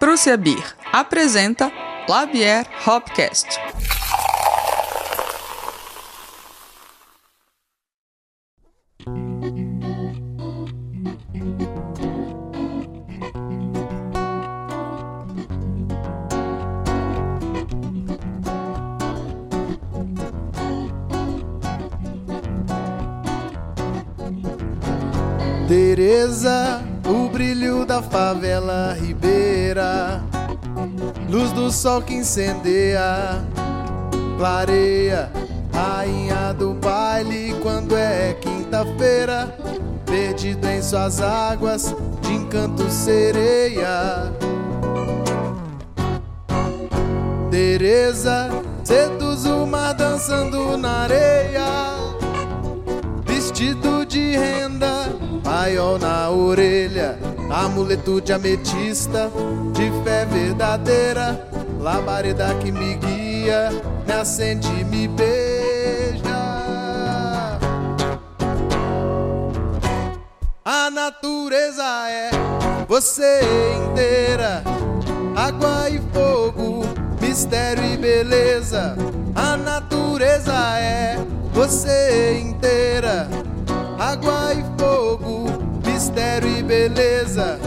Prússia Beer apresenta Labier Hopcast. Tereza, o brilho da favela ribeira, luz do sol que incendeia, clareia, rainha do baile quando é quinta-feira, perdido em suas águas de encanto sereia. Tereza, seduz o mar dançando na areia, vestido de renda, paiol na orelha, amuleto de ametista, de fé verdadeira, labareda que me guia, me acende e me beija. A natureza é você inteira, água e fogo, mistério e beleza. A natureza é você inteira, água e fogo, mistério e beleza.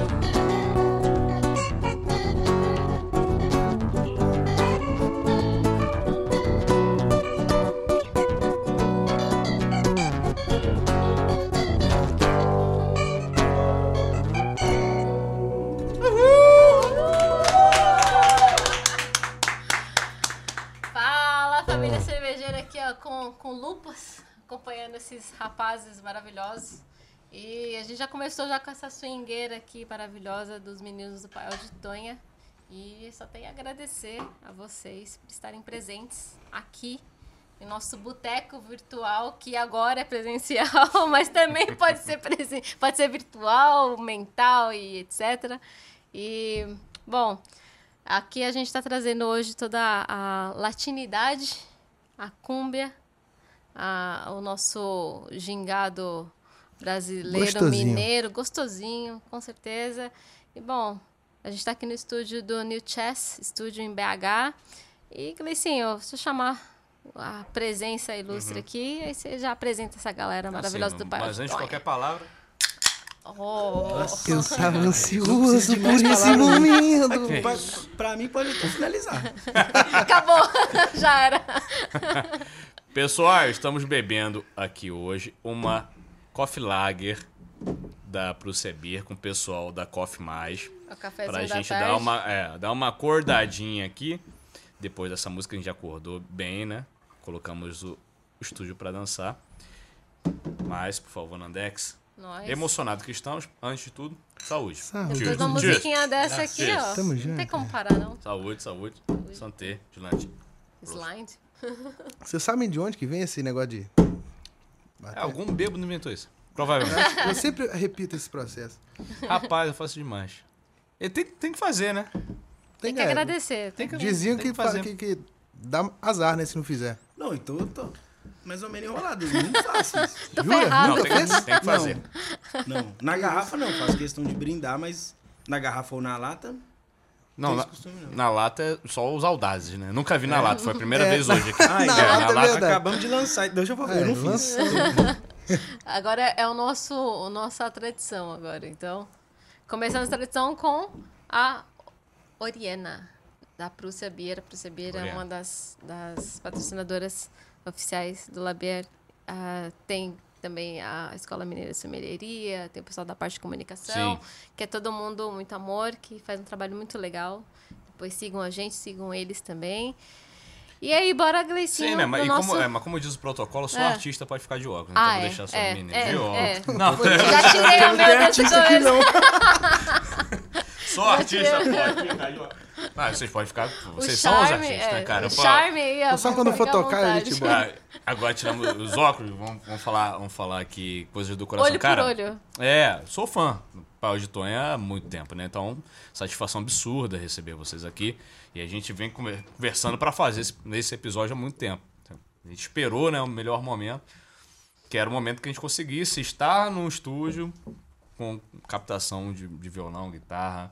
Fala, família cervejeira aqui, com, com lupas, acompanhando esses rapazes maravilhosos. E a gente já começou já com essa swingueira aqui maravilhosa dos meninos do Paiol de Tonha. E só tenho a agradecer a vocês por estarem presentes aqui em nosso boteco virtual, que agora é presencial, mas também pode ser, presen pode ser virtual, mental e etc. E, bom, Aqui a gente está trazendo hoje toda a latinidade, a cúmbia, a- o nosso gingado brasileiro, Gostosinho. mineiro, gostosinho, com certeza. E bom, a gente está aqui no estúdio do New Chess, estúdio em BH. E, Gleicinho, se eu chamar a presença ilustre aqui, aí você já apresenta essa galera maravilhosa Assim, do Pai. Mas antes de qualquer palavra, Oh, Eu estava ansioso por esse palavras. momento. Pra, pra mim, pode até finalizar. acabou, já era. pessoal, estamos bebendo aqui hoje uma Coffee Lager da Beer com o pessoal da Coffee Mais. Cafezinho Pra gente tarde. dar uma, é, dar uma acordadinha aqui. Depois dessa música a gente acordou bem, né? Colocamos o, o estúdio pra dançar. Mas, por favor, Nandex. Nós. Emocionado que estamos, antes de tudo, saúde. Saúde. Depois de uma musiquinha dessa aqui, Cheers. ó. Tamo não junto. tem como parar, não. Saúde, saúde. Santé, Gilante. Slide. Vocês sabem de onde que vem esse negócio de. É, algum bêbado inventou isso. Provavelmente. Eu sempre repito esse processo. Rapaz, eu faço demais. Ele tem, tem que fazer, né? Tem que é, agradecer. Tem que, Diziam tem que, fazer. fa- que, que dá azar, né, se não fizer. Não, então eu tô mais ou menos enrolado. Eu não faço isso. Tô Jura? ferrado. Não, tem, que- tem que fazer. Não, na garrafa não. Faço questão de brindar, mas na garrafa ou na lata, Não, na, costume, não. na lata é só os audazes, né? Nunca vi na lata, foi a primeira É. vez hoje aqui. Ah, Na é, lata na é lata verdade. acabamos de lançar. Deixa eu falar. É, eu não fiz. Agora é o nosso, o nossa tradição agora. Então, começando a tradição com a Oriena, da Prússia Beer. A Prússia Beer é uma das, das patrocinadoras oficiais do Labier. Ah, tem também a Escola Mineira de Sommelieria, tem o pessoal da parte de comunicação, Sim. que é todo mundo muito amor, que faz um trabalho muito legal. Depois sigam a gente, sigam eles também. E aí, bora, Gleicinho, Sim, né? Mas, e nosso... como, é, mas como diz o protocolo, só É. artista pode ficar de óculos. Ah, então é, vou deixar só é, menino é, de é. óculos. Não, Já tirei o meu desse artista aqui, começo. só artista pode ficar de óculos. Ah, vocês podem ficar. Vocês o são os artistas, é, né, cara? O charme aí, ó, Só quando for tocar, a gente Ah, agora tiramos os óculos, vamos, vamos falar, vamos falar aqui coisas do coração. Olho por cara, olho. É, sou fã do Pau de Tonha há muito tempo, né? Então, satisfação absurda receber vocês aqui. E a gente vem conver- conversando pra fazer esse, esse episódio há muito tempo. A gente esperou, né, o melhor momento, que era o momento que a gente conseguisse estar num estúdio com captação de, de violão, guitarra,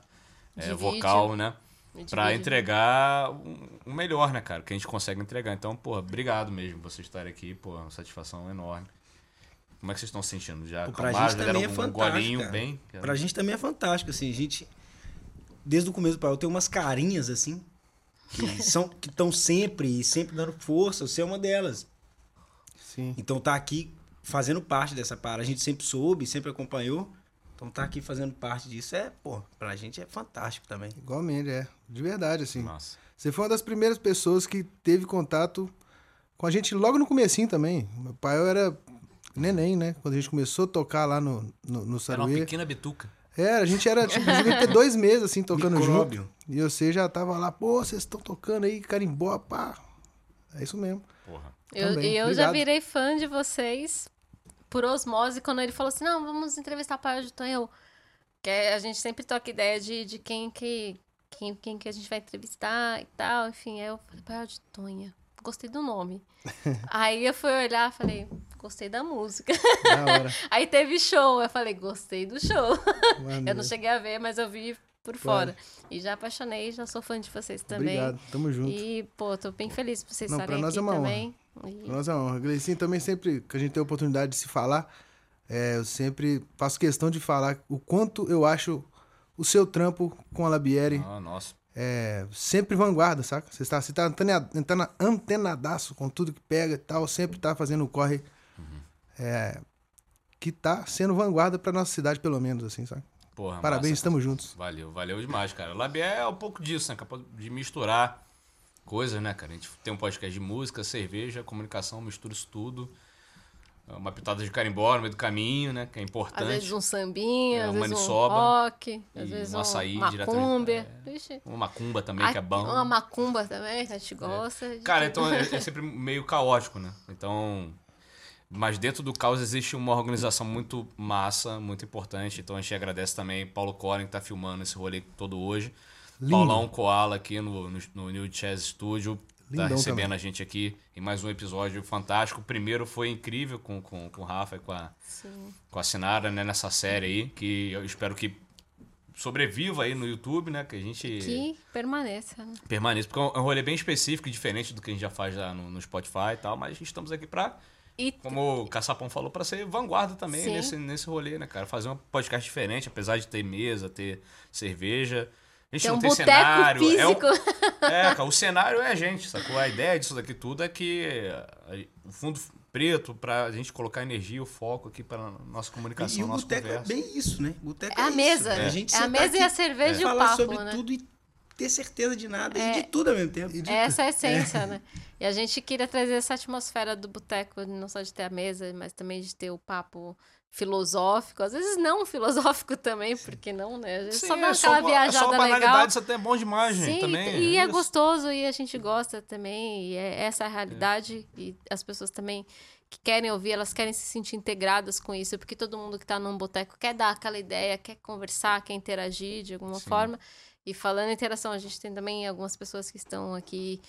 é, vocal, vídeo. né? Vídeo. entregar um- o melhor, né, cara? Que a gente consegue entregar. Então, pô, obrigado mesmo por vocês estarem aqui. Pô, uma satisfação enorme. Como é que vocês estão se sentindo? Já Pô, pra gente também é um fantástico, bem? Pra gente também é fantástico, assim, a gente. Desde o começo eu tenho umas carinhas, assim, que são que estão sempre e sempre dando força. Você é uma delas. Sim. Então tá aqui fazendo parte dessa para. A gente sempre soube, sempre acompanhou. Então tá aqui fazendo parte disso é, pô, pra gente é fantástico também. Igualmente, é. De verdade, assim. Nossa. Você foi uma das primeiras pessoas que teve contato com a gente logo no comecinho também. Meu pai eu era neném, né? Quando a gente começou a tocar lá no, no, no Era uma Saruê. pequena bituca. Era, a gente era, tipo, devia ter dois meses, assim, tocando Micróbio. junto. E você já tava lá, pô, vocês estão tocando aí, carimbó, pá. É isso mesmo. Porra. Eu, Também, e eu já obrigado. virei fã de vocês por osmose quando ele falou assim: não, vamos entrevistar o pai de Tonho. Que é- a gente sempre toca ideia de, de quem, que, quem, quem que a gente vai entrevistar e tal. Enfim, aí eu falei, pai de Tonha. Gostei do nome. aí eu fui olhar falei, gostei da música. Da. Aí teve show, eu falei, gostei do show. Eu não cheguei a ver, mas eu vi por fora. E já apaixonei, já sou fã de vocês também. Obrigado, tamo junto. E, pô, tô bem feliz por vocês Não, estarem pra nós aqui é uma honra. E- Pra nós é uma honra. Gleicinho também sempre que a gente tem a oportunidade de se falar, é, eu sempre faço questão de falar o quanto eu acho o seu trampo com a Labieri Ah, nossa. é sempre vanguarda, saca? Você está, você tá antena- antena- antenadaço com tudo que pega e tal, sempre tá fazendo o corre é, que tá sendo vanguarda pra nossa cidade, pelo menos, assim, saca? Porra, Parabéns, massa, estamos juntos. Valeu, valeu demais, cara. Labier é um pouco disso, né? Capaz de misturar coisas, né, cara? A gente tem um podcast de música, cerveja, comunicação, mistura isso tudo. É Uma pitada de carimbó no meio do caminho, né? Que é importante. Às vezes um sambinha, É, às um vezes um rock, às vezes um açaí macumba. diretamente, Vixe. Uma macumba também, que é bom. Uma macumba também, que a gente gosta. de Cara, tudo. então é, é sempre meio caótico, né? Então. Mas dentro do caos existe uma organização muito massa, muito importante. Então a gente agradece também Paulo Coren, que tá filmando esse rolê todo hoje. Lindo. Paulão Koala aqui no, no, no New Chess Studio. Tá Lindão recebendo também. a gente aqui em mais um episódio fantástico. O primeiro foi incrível com, com, com o Rafa e com a, Sim. com a Sinara, né? Nessa série aí. Que eu espero que sobreviva aí no YouTube, né? Que a gente Que permaneça, né? permaneça. Porque é um- é um rolê bem específico e diferente do que a gente já faz lá no, no Spotify e tal. Mas a gente estamos aqui pra, E como o Caçapão falou, pra ser vanguarda também Sim. nesse, nesse rolê, né, cara? Fazer um podcast diferente, apesar de ter mesa, ter cerveja. A gente tem não um tem boteco cenário. É, físico. o, é, o cenário é a gente, sacou? A ideia disso daqui tudo é que a- o fundo preto pra gente colocar energia, o foco aqui pra nossa comunicação, E o nossa boteco é bem isso, né? Boteco É a isso. mesa. A gente É a mesa e a cerveja e o falar papo, sobre né? tudo e ter certeza de nada É. e de tudo ao mesmo tempo. Essa é a essência, né? E a gente queria trazer essa atmosfera do boteco, não só de ter a mesa, mas também de ter o papo filosófico. Às vezes não filosófico também, porque não, né? Às vezes Sim, só dá é aquela ba- viajada é só legal. banalidade, isso até é bom demais, gente, Sim, também. e é isso. gostoso e a gente gosta também, e é essa a realidade, e as pessoas também que querem ouvir, elas querem se sentir integradas com isso, porque todo mundo que tá num boteco quer dar aquela ideia, quer conversar, quer interagir de alguma Sim. forma. E falando em interação, a gente tem também algumas pessoas que estão aqui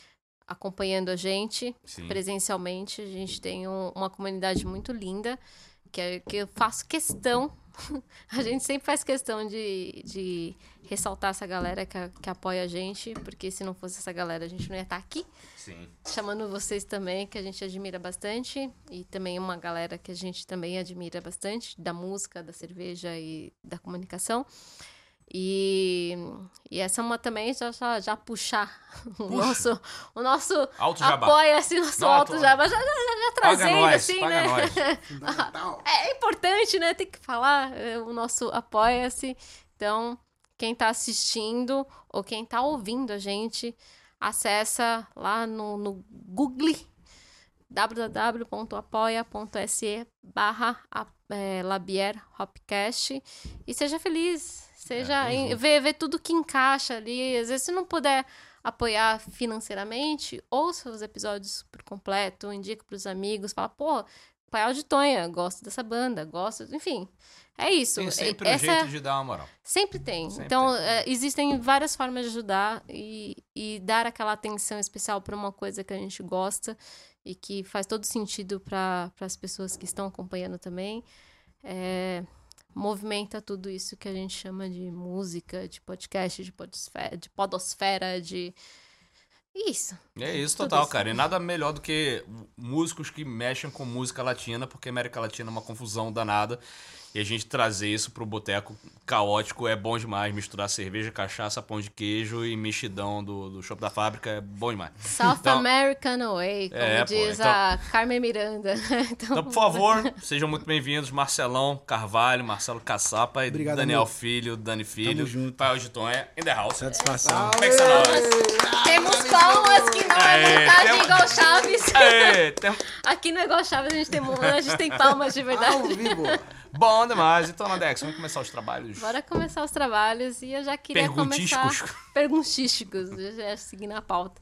acompanhando a gente Sim. presencialmente. A gente tem um- uma comunidade muito linda, que, é- que eu faço questão. a gente sempre faz questão de, de ressaltar essa galera que, que apoia a gente, porque se não fosse essa galera, a gente não ia estar aqui. Sim. Chamando vocês também, que a gente admira bastante. E também uma galera que a gente também admira bastante, da música, da cerveja e da comunicação. E, e essa é uma também, já, já, já puxar o nosso, o nosso Alto jabá. apoia-se, nosso Não, alto jabá, já, já, já, já Paga trazendo nós, assim, paga né? nós. É importante, né? Tem que falar é, o nosso apoia-se. Então, quem tá assistindo ou quem tá ouvindo a gente, acessa lá no, no Google www.apoia.se barra é, Labier Hopcast e seja feliz. Seja, É, em- tamo vê, vê tudo que encaixa ali. Às vezes, se não puder apoiar financeiramente, ouça os episódios por completo, indica pros amigos, fala, pô, Paial de Tonha, gosto dessa banda, gosto, enfim. É isso. Tem sempre um jeito é- de dar uma moral. Sempre tem. Sempre então, tem. é, existem várias formas de ajudar e, e dar aquela atenção especial para uma coisa que a gente gosta e que faz todo sentido para as pessoas que estão acompanhando também. É, movimenta tudo isso que a gente chama de música, de podcast, de podosfera, de, podosfera, de... Isso. É isso, Tudo total, isso. cara. E nada melhor do que músicos que mexem com música latina, porque América Latina é uma confusão danada. E a gente trazer isso pro boteco caótico é bom demais. Misturar cerveja, cachaça, pão de queijo e mexidão do, do shopping da fábrica é bom demais. South Então- American Way, como É, pô, diz então- a Carmen Miranda. então, Então, por favor, sejam muito bem-vindos. Marcelão Carvalho, Marcelo Caçapa e Obrigado, Daniel amigo. Filho, Dani Filho, junto. Pai de Tonha, in the house. Satisfação. Como é que você tá? temos palmas que não é Aê, montagem tem- igual Chaves. Aê, tem- Aqui não é igual Chaves, a gente tem, a gente tem palmas de verdade. Ao vivo. Bom demais. Então, Nadex, vamos começar os trabalhos. Bora começar os trabalhos e eu já queria Perguntísticos. começar... Perguntísticos. Já segui na pauta.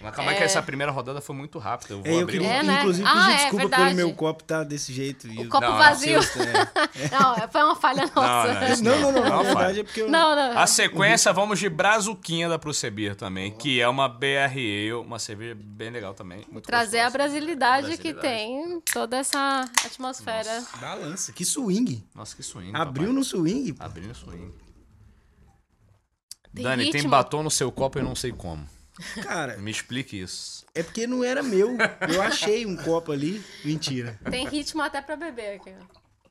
Mas calma aí que É. essa primeira rodada foi muito rápida. Eu vou É, eu abrir queria. É, né? inclusive, Ah, pedir é desculpa verdade. pelo meu copo tá desse jeito. O copo Não, vazio. Seu, é. Não, foi uma falha nossa. não, isso Não, não, não. Não, verdade é porque eu Não, não. A sequência, vamos de Brazuquinha da Procebir também, que é uma BRE, uma cerveja bem legal também. Muito Trazer a gostosa. brasilidade que Brasilidade. tem toda essa atmosfera. Balança. Que swing. Nossa, que swing. Abriu papai. no swing. pô. Abriu no swing. Tem Dani, tem ritmo. batom no seu copo e eu não sei como. Cara, Me explique isso. é porque não era meu. Eu achei um copo ali. Mentira. Tem ritmo até pra beber aqui.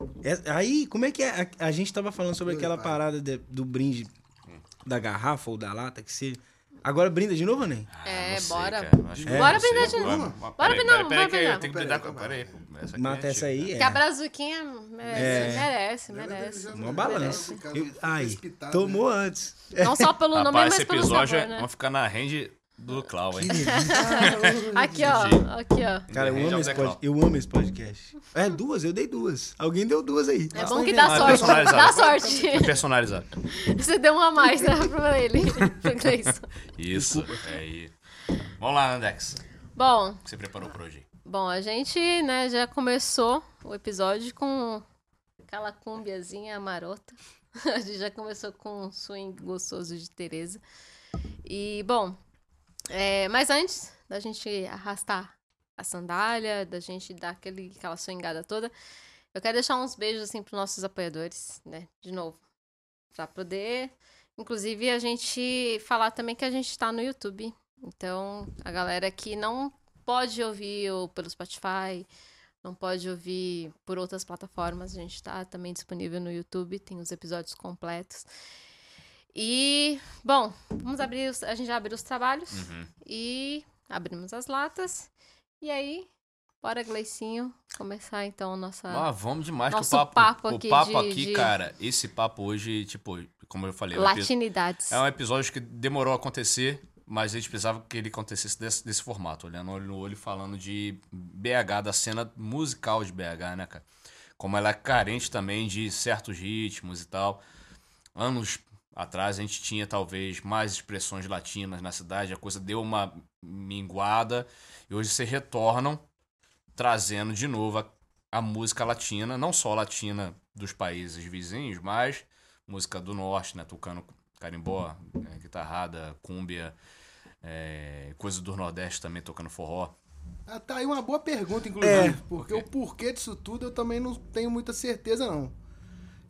ó. É- aí, como é que é? A, a gente tava falando sobre aquela parada de- do brinde da garrafa ou da lata, que se... Agora brinda de novo, nem? É, não sei, bora. Acho que Bora sei. brindar de novo. Bora, Bora peraí, brindar, peraí, bora eu brindar. tenho que com... Peraí, essa aqui Mata é essa aí, Que a é. brazuquinha merece, É. merece, merece. Uma balança. Aí, precipitado, tomou antes. Não só pelo nome, mas esse pelo episódio sabor, é... né? vamos ficar na range do Clau, hein? Aqui, ó. Aqui, ó. Cara, eu amo, esse pod... Eu amo esse podcast. É, duas, eu dei duas. Alguém deu duas aí. É bom que dá Mas sorte. personalizado. Dá sorte. Personalizado. Você deu uma a mais, né, pra ele. Pro Gleison. Isso, é aí. Vamos lá, Andex. Bom, O que você preparou pra hoje? bom, a gente, né, já começou o episódio com aquela cumbiazinha marota. A gente já começou com um swing gostoso de Tereza. E, bom, é, mas antes da gente arrastar a sandália, da gente dar aquele, aquela swingada toda, eu quero deixar uns beijos, assim, pros nossos apoiadores, né, de novo. Pra poder, inclusive, a gente falar também que a gente tá no YouTube. Então, a galera que não pode ouvir o- pelo Spotify, não pode ouvir por outras plataformas, a gente tá também disponível no YouTube, tem os episódios completos. E, bom, vamos abrir, os- a gente já abriu os trabalhos Uhum. e abrimos as latas. E aí, bora, Gleicinho, começar então a nossa... Ah, vamos demais que o Nosso papo, papo o aqui papo de- aqui, de- cara, esse papo hoje, tipo, como eu falei, é um Latinidades. é um episódio que demorou a acontecer, mas a gente precisava que ele acontecesse desse, desse formato, olhando olho no olho, falando de BH, da cena musical de BH, né, cara? Como ela é carente também de certos ritmos e tal. Anos atrás a gente tinha talvez mais expressões latinas na cidade, a coisa deu uma minguada e hoje se retornam trazendo de novo a, a música latina, não só latina dos países vizinhos, mas música do norte, né? Tocando carimbó, é, guitarrada, cúmbia, é, coisa do nordeste também tocando forró. Ah, tá aí uma boa pergunta, inclusive. É. porque Ok. o porquê disso tudo eu também não tenho muita certeza, não.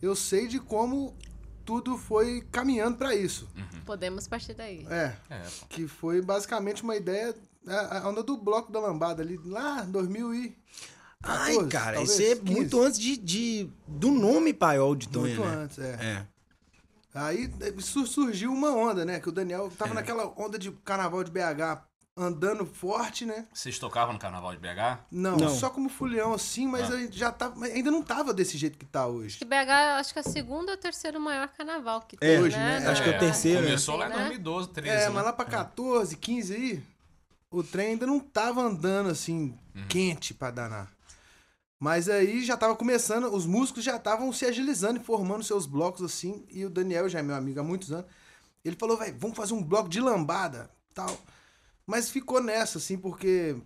Eu sei de como tudo foi caminhando pra isso. Podemos partir daí. É. É. Que foi basicamente uma ideia. A onda do bloco da lambada ali, lá 2000 e. Ai, 14, cara, talvez, isso é 15. muito antes de, de- do nome Paiol de Tonha, Muito né? antes, é. É. Aí eh, su- surgiu uma onda, né? Que o Daniel tava naquela onda de carnaval de BH andando forte, né? Vocês tocavam no carnaval de BH? Não, Não. só como fulião assim, mas Ah. já tava, mas ainda não tava desse jeito que tá hoje. Que BH, acho que é o segundo ou terceiro maior carnaval que É, tem, hoje, né? né? Acho que é o terceiro, né? Começou lá em Né? 2012, 13. É, né? mas lá pra 14, 15 aí, o trem ainda não tava andando assim, Uhum. quente pra danar. Mas aí já tava começando, os músicos já estavam se agilizando e formando seus blocos assim. E o Daniel, já é meu amigo há muitos anos, ele falou, velho, vamos fazer um bloco de lambada, tal. Mas ficou nessa, assim, porque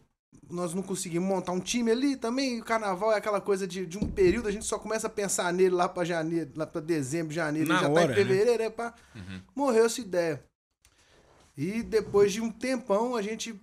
nós não conseguimos montar um time ali também. O carnaval é aquela coisa de, de um período, a gente só começa a pensar nele lá pra janeiro, lá pra dezembro, janeiro, Na já tá hora, em né? fevereiro, é pá. Uhum. Morreu essa ideia. E depois de um tempão, a gente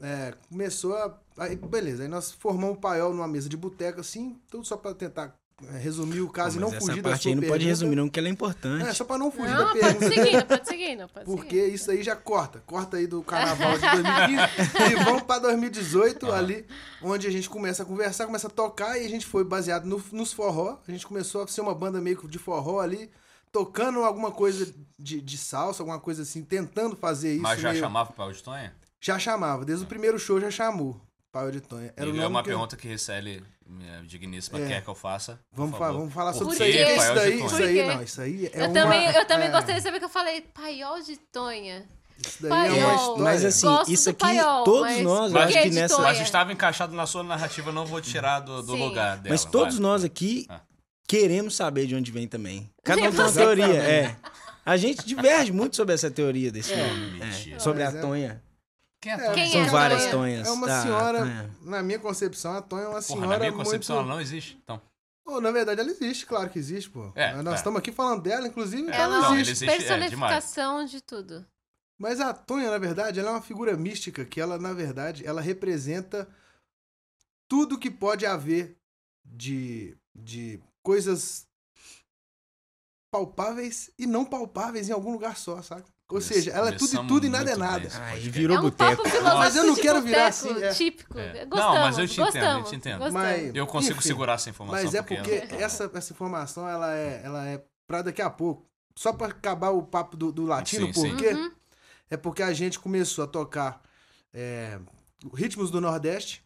é, começou a. Aí, beleza, aí nós formamos o paiol numa mesa de boteca, assim, tudo só pra tentar resumir o caso Pô, e não fugir da parte sua aí não pode pergunta- resumir, não, porque ela é importante. É, só pra não fugir Não, da pode pergunta. seguir, pode seguir, não pode Porque seguir. isso aí já corta. Corta aí do carnaval de 2015 e vamos pra 2018, ali, onde a gente começa a conversar, começa a tocar e a gente foi baseado no- nos forró. A gente começou a ser uma banda meio que de forró ali, tocando alguma coisa de, de salsa, alguma coisa assim, tentando fazer isso. Mas já meio- chamava para o de Tonha? Já chamava, desde o primeiro show já chamou. Pau de Tonha. Era o é uma que eu- pergunta que Recele, minha digníssima, É. quer que eu faça. Vamos, falar, vamos falar sobre Por isso que aí. Isso Paiol de daí, Tonha? isso aí, não. Isso aí é Eu uma... também, eu também é, gostaria de saber que eu falei paiol de Tonha. Isso daí é uma Paiol. história. Mas assim, Gosto isso aqui, paiol, todos nós, eu acho que nessa. Mas estava encaixado na sua narrativa, não vou tirar do, do lugar dela. Mas todos vai. nós aqui Ah. queremos saber de onde vem também. Cada um tem uma teoria, é. A gente diverge muito sobre essa teoria desse nome. Mentira. É, sobre a é- Tonha. Quem é É, Tonha? Quem São é várias Tonha? Tonhas. É uma Ah, senhora, Tonha. na minha concepção, a Tonha é uma senhora Porra, na minha concepção muito... ela não existe. Então. Pô, na verdade, ela existe, claro que existe, pô. É, Nós é. estamos aqui falando dela, inclusive, Ela ela existe. é, personificação de tudo. Mas a Tonha, na verdade, ela é uma figura mística que ela, na verdade, ela representa tudo que pode haver de, de coisas palpáveis e não palpáveis em algum lugar só, sabe? Ou Come- seja, ela é tudo e tudo e nada é nada. virou é um boteco. Mas eu não quero virar assim, é. típico. É. Gostamos, Não, mas eu te entendo, gostamos, eu te entendo. Mas- Eu consigo Enfim, segurar essa informação. Mas é porque eu- essa, essa informação, ela é, ela é pra daqui a pouco. Só pra acabar o papo do, do latino, Sim, por sim. quê? Uhum. É porque a gente começou a tocar é, ritmos do Nordeste.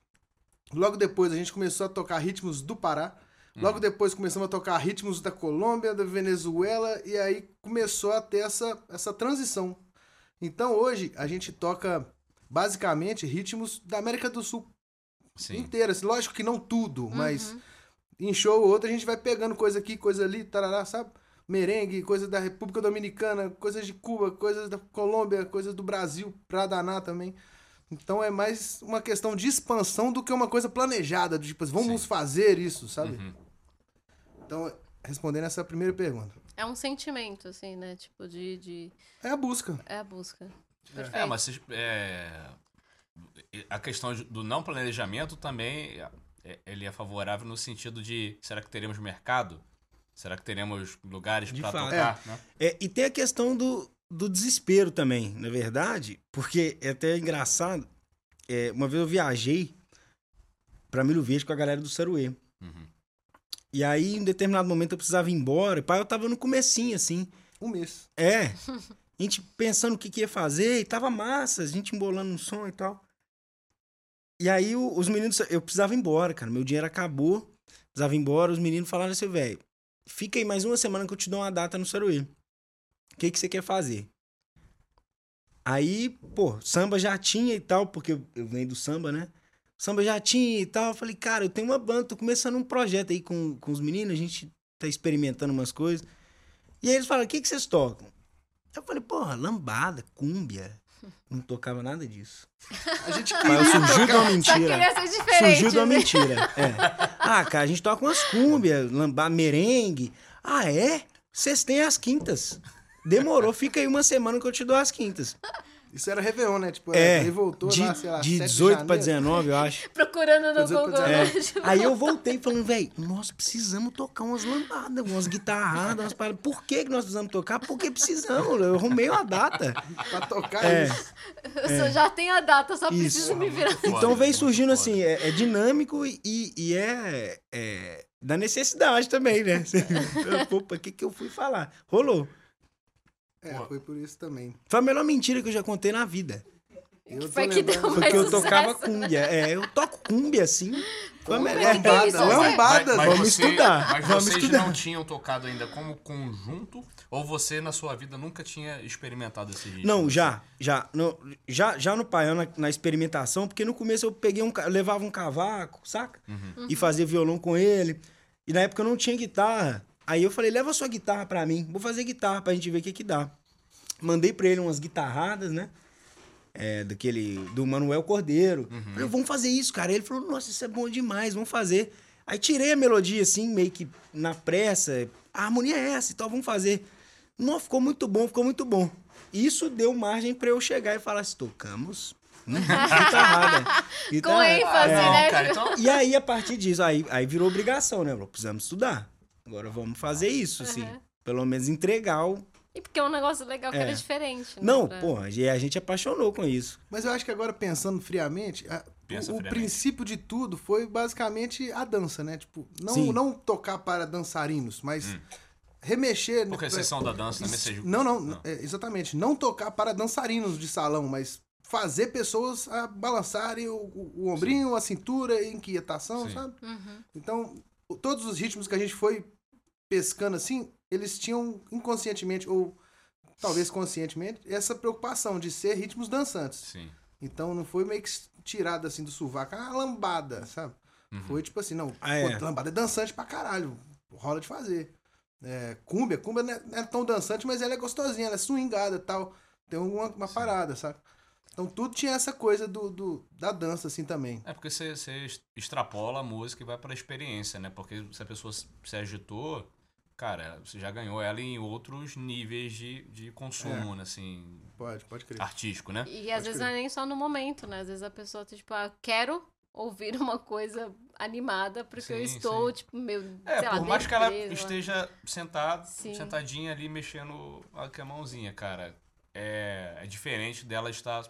Logo depois a gente começou a tocar ritmos do Pará. Logo Uhum. depois começamos a tocar ritmos da Colômbia, da Venezuela. E aí começou a ter essa, essa transição. Então hoje a gente toca basicamente ritmos da América do Sul Sim. inteira. assim, Lógico que não tudo, Uhum. mas em show ou outro a gente vai pegando coisa aqui, coisa ali, tarará, sabe? Merengue, coisa da República Dominicana, coisas de Cuba, coisas da Colômbia, coisas do Brasil, pra danar também. Então é mais uma questão de expansão do que uma coisa planejada, do tipo, vamos Sim. fazer isso, sabe? Uhum. Então, respondendo essa primeira pergunta. É um sentimento, assim, né? Tipo, de. de... É a busca. É a busca. É, Perfeito. mas vocês- é, a questão de- do não planejamento também é, ele é favorável no sentido de será que teremos mercado? Será que teremos lugares De para tocar? né? É, e tem a questão do, do desespero também, na verdade, porque é até engraçado. É, uma vez eu viajei pra Milho Verde com a galera do Saruê. Uhum. E aí, em determinado momento, eu precisava ir embora. E pai, eu tava no comecinho, assim. Um mês. É. A gente pensando o que, que ia fazer, e tava massa, a gente embolando um som e tal. E aí o- os meninos, eu precisava ir embora, cara. Meu dinheiro acabou, precisava ir embora. Os meninos falaram assim, velho, fica aí mais uma semana que eu te dou uma data no Saruê. O que, que você quer fazer? Aí, pô, samba já tinha e tal, porque eu, venho do samba, né? Samba já tinha e tal. Eu falei, cara, eu tenho uma banda, tô começando um projeto aí com, com os meninos, a gente tá experimentando umas coisas. E aí eles falaram, o que, que vocês tocam? Eu falei, porra, lambada, cúmbia. Não tocava nada disso. A gente Mas queria surgiu de uma mentira. queria ser diferente. Surgiu de uma né? mentira. É. Ah, cara, a gente toca umas cúmbias, lambada, merengue. Ah, é? Vocês têm as quintas. Demorou, fica aí uma semana que eu te dou as quintas. Isso era Réveillon, né? Tipo, É, ele voltou de, lá, sei lá, de 7 18 pra janeiro. 19, eu acho. Procurando no 18 Google. né? É. Aí eu voltei falando, velho, nós precisamos tocar umas lambadas, umas guitarradas, umas paradas. Por que, que nós precisamos tocar? Porque precisamos. Eu arrumei uma data. Pra tocar É. isso. Eu só já tenho a data, só Isso. preciso me virar. Então vem surgindo assim, é, é dinâmico e, e é, é da necessidade também, né? Opa, o que, que eu fui falar? Rolou. É, foi por isso também. Foi a melhor mentira que eu já contei na vida. Eu Foi que deu mais Porque eu sucesso. tocava cúmbia. É, eu toco cúmbia assim. Foi a melhor. isso, É né? Lambadas. Mas, Vamos você- estudar, Mas vamos vocês estudar. não tinham tocado ainda como conjunto? Ou você, na sua vida, nunca tinha experimentado esse ritmo? Não, já, já. No, já, já no Paião, na, na experimentação, porque no começo eu peguei um, levava um cavaco, saca? E fazia violão com ele. E na época eu não tinha guitarra. Aí eu falei, leva a sua guitarra pra mim. Vou fazer guitarra pra gente ver o que que dá. Mandei pra ele umas guitarradas, né? É, daquele, do Manuel Cordeiro. Falei, vamos fazer isso, cara. Ele falou, nossa, isso é bom demais, vamos fazer. Aí tirei a melodia, assim, meio que na pressa. A harmonia é essa, então vamos fazer. Não, ficou muito bom, ficou muito bom. Isso deu margem pra eu chegar e falar assim, tocamos. guitarrada. Com ênfase, É. né? Cara, então, E aí, a partir disso, aí, aí virou obrigação, né? Precisamos estudar. Agora vamos fazer isso, assim. Uhum. Pelo menos entregar o. E porque é um negócio legal que É. era diferente. né, Não, pra- pô, a gente apaixonou com isso. Mas eu acho que agora, pensando friamente, a- Pensa o, friamente. princípio de tudo foi basicamente a dança, né? Tipo, não, Sim. não tocar para dançarinos, mas remexer... Hum. Porque né, vocês são da dança também, seja... Não, não, é, exatamente. Não tocar para dançarinos de salão, mas fazer pessoas a balançarem o, o- o ombrinho, a cintura, inquietação, Sim. sabe? Uhum. Então, todos os ritmos que a gente foi pescando assim, eles tinham inconscientemente, ou talvez conscientemente, essa preocupação de ser ritmos dançantes. Sim. Então não foi meio que tirado assim do sovaco, ah, lambada, sabe? Uhum. Foi tipo assim, não, Ah, é. pô, lambada é dançante pra caralho, rola de fazer. É, cúmbia, cúmbia não é, não é tão dançante, mas ela é gostosinha, ela é swingada e tal. Tem uma, uma parada, sabe? Então tudo tinha essa coisa do, do- da dança assim também. É porque você, você extrapola a música e vai pra experiência, né? Porque se a pessoa se agitou, cara, você já ganhou ela em outros níveis de, de consumo, né? Assim, Pode, pode crer. artístico, né? E às vezes não é nem só no momento, né? Às vezes a pessoa, tá, tipo, ah, quero ouvir uma coisa animada porque eu Sim, estou, sim. tipo, meu, É, sei lá, por mais que ela esteja sentada, sentadinha ali mexendo a- com a mãozinha, cara. É, é diferente dela estar,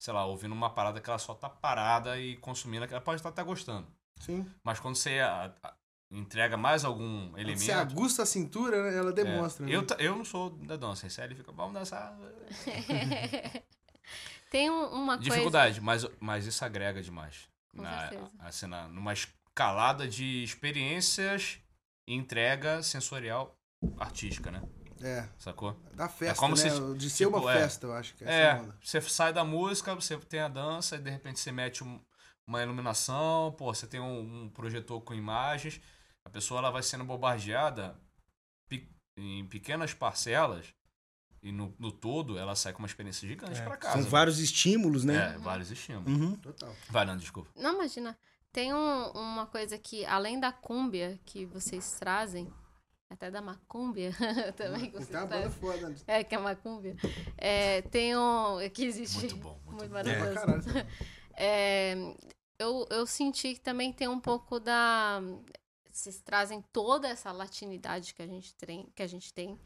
sei lá, ouvindo uma parada que ela só tá parada e consumindo, que ela pode estar até gostando. Sim. Mas quando você a- a- entrega mais algum elemento. Você aguça a cintura, né, ela é, demonstra. né? eu, eu não sou da dança, esse ele fica, vamos dançar. Tem um- uma coisa... Dificuldade, mas, mas isso agrega demais. Com na, certeza. assim, na, numa escalada de experiências e entrega sensorial artística, né? É, Sacou? da festa, como né? se, de ser tipo, uma é. festa, eu acho que essa É, onda. você sai da música, você tem a dança, e de repente você mete um- uma iluminação, pô, você tem um, um projetor com imagens, a pessoa ela vai sendo bombardeada em pequenas parcelas e no, no todo ela sai com uma experiência gigante pra casa. São vários estímulos, né? É, vários estímulos. Uhum. Total. Vai, Nando, desculpa. Não, imagina. Tem um- uma coisa que, além da cúmbia que vocês trazem, até da macúmbia também que vocês trazem. foda. né? É, que é macúmbia. É, tem um... Que existe... Muito bom, muito muito bom. maravilhoso. Pra caralho. É, eu, eu senti que também tem um pouco da. Vocês trazem toda essa latinidade que a gente tem, que a gente tem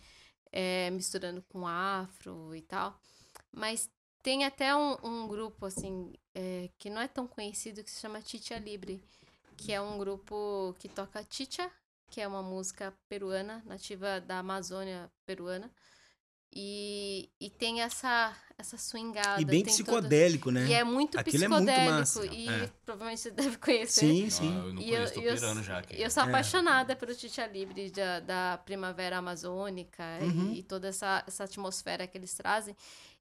é, misturando com afro e tal. Mas tem até um, um grupo, assim, é, que não é tão conhecido, que se chama Titia Libre, que é um grupo que toca chicha, que é uma música peruana, nativa da Amazônia peruana. E, e tem essa, essa swingada. E bem psicodélico, né? e é muito Aquilo é muito psicodélico. massa. E É. provavelmente você deve conhecer. Sim, Ah, sim. eu não E conheço, tô eu, pirando eu, já aqui. eu sou É. apaixonada pelo Titia Libre da, da Primavera Amazônica Uhum. e, e toda essa, essa atmosfera que eles trazem.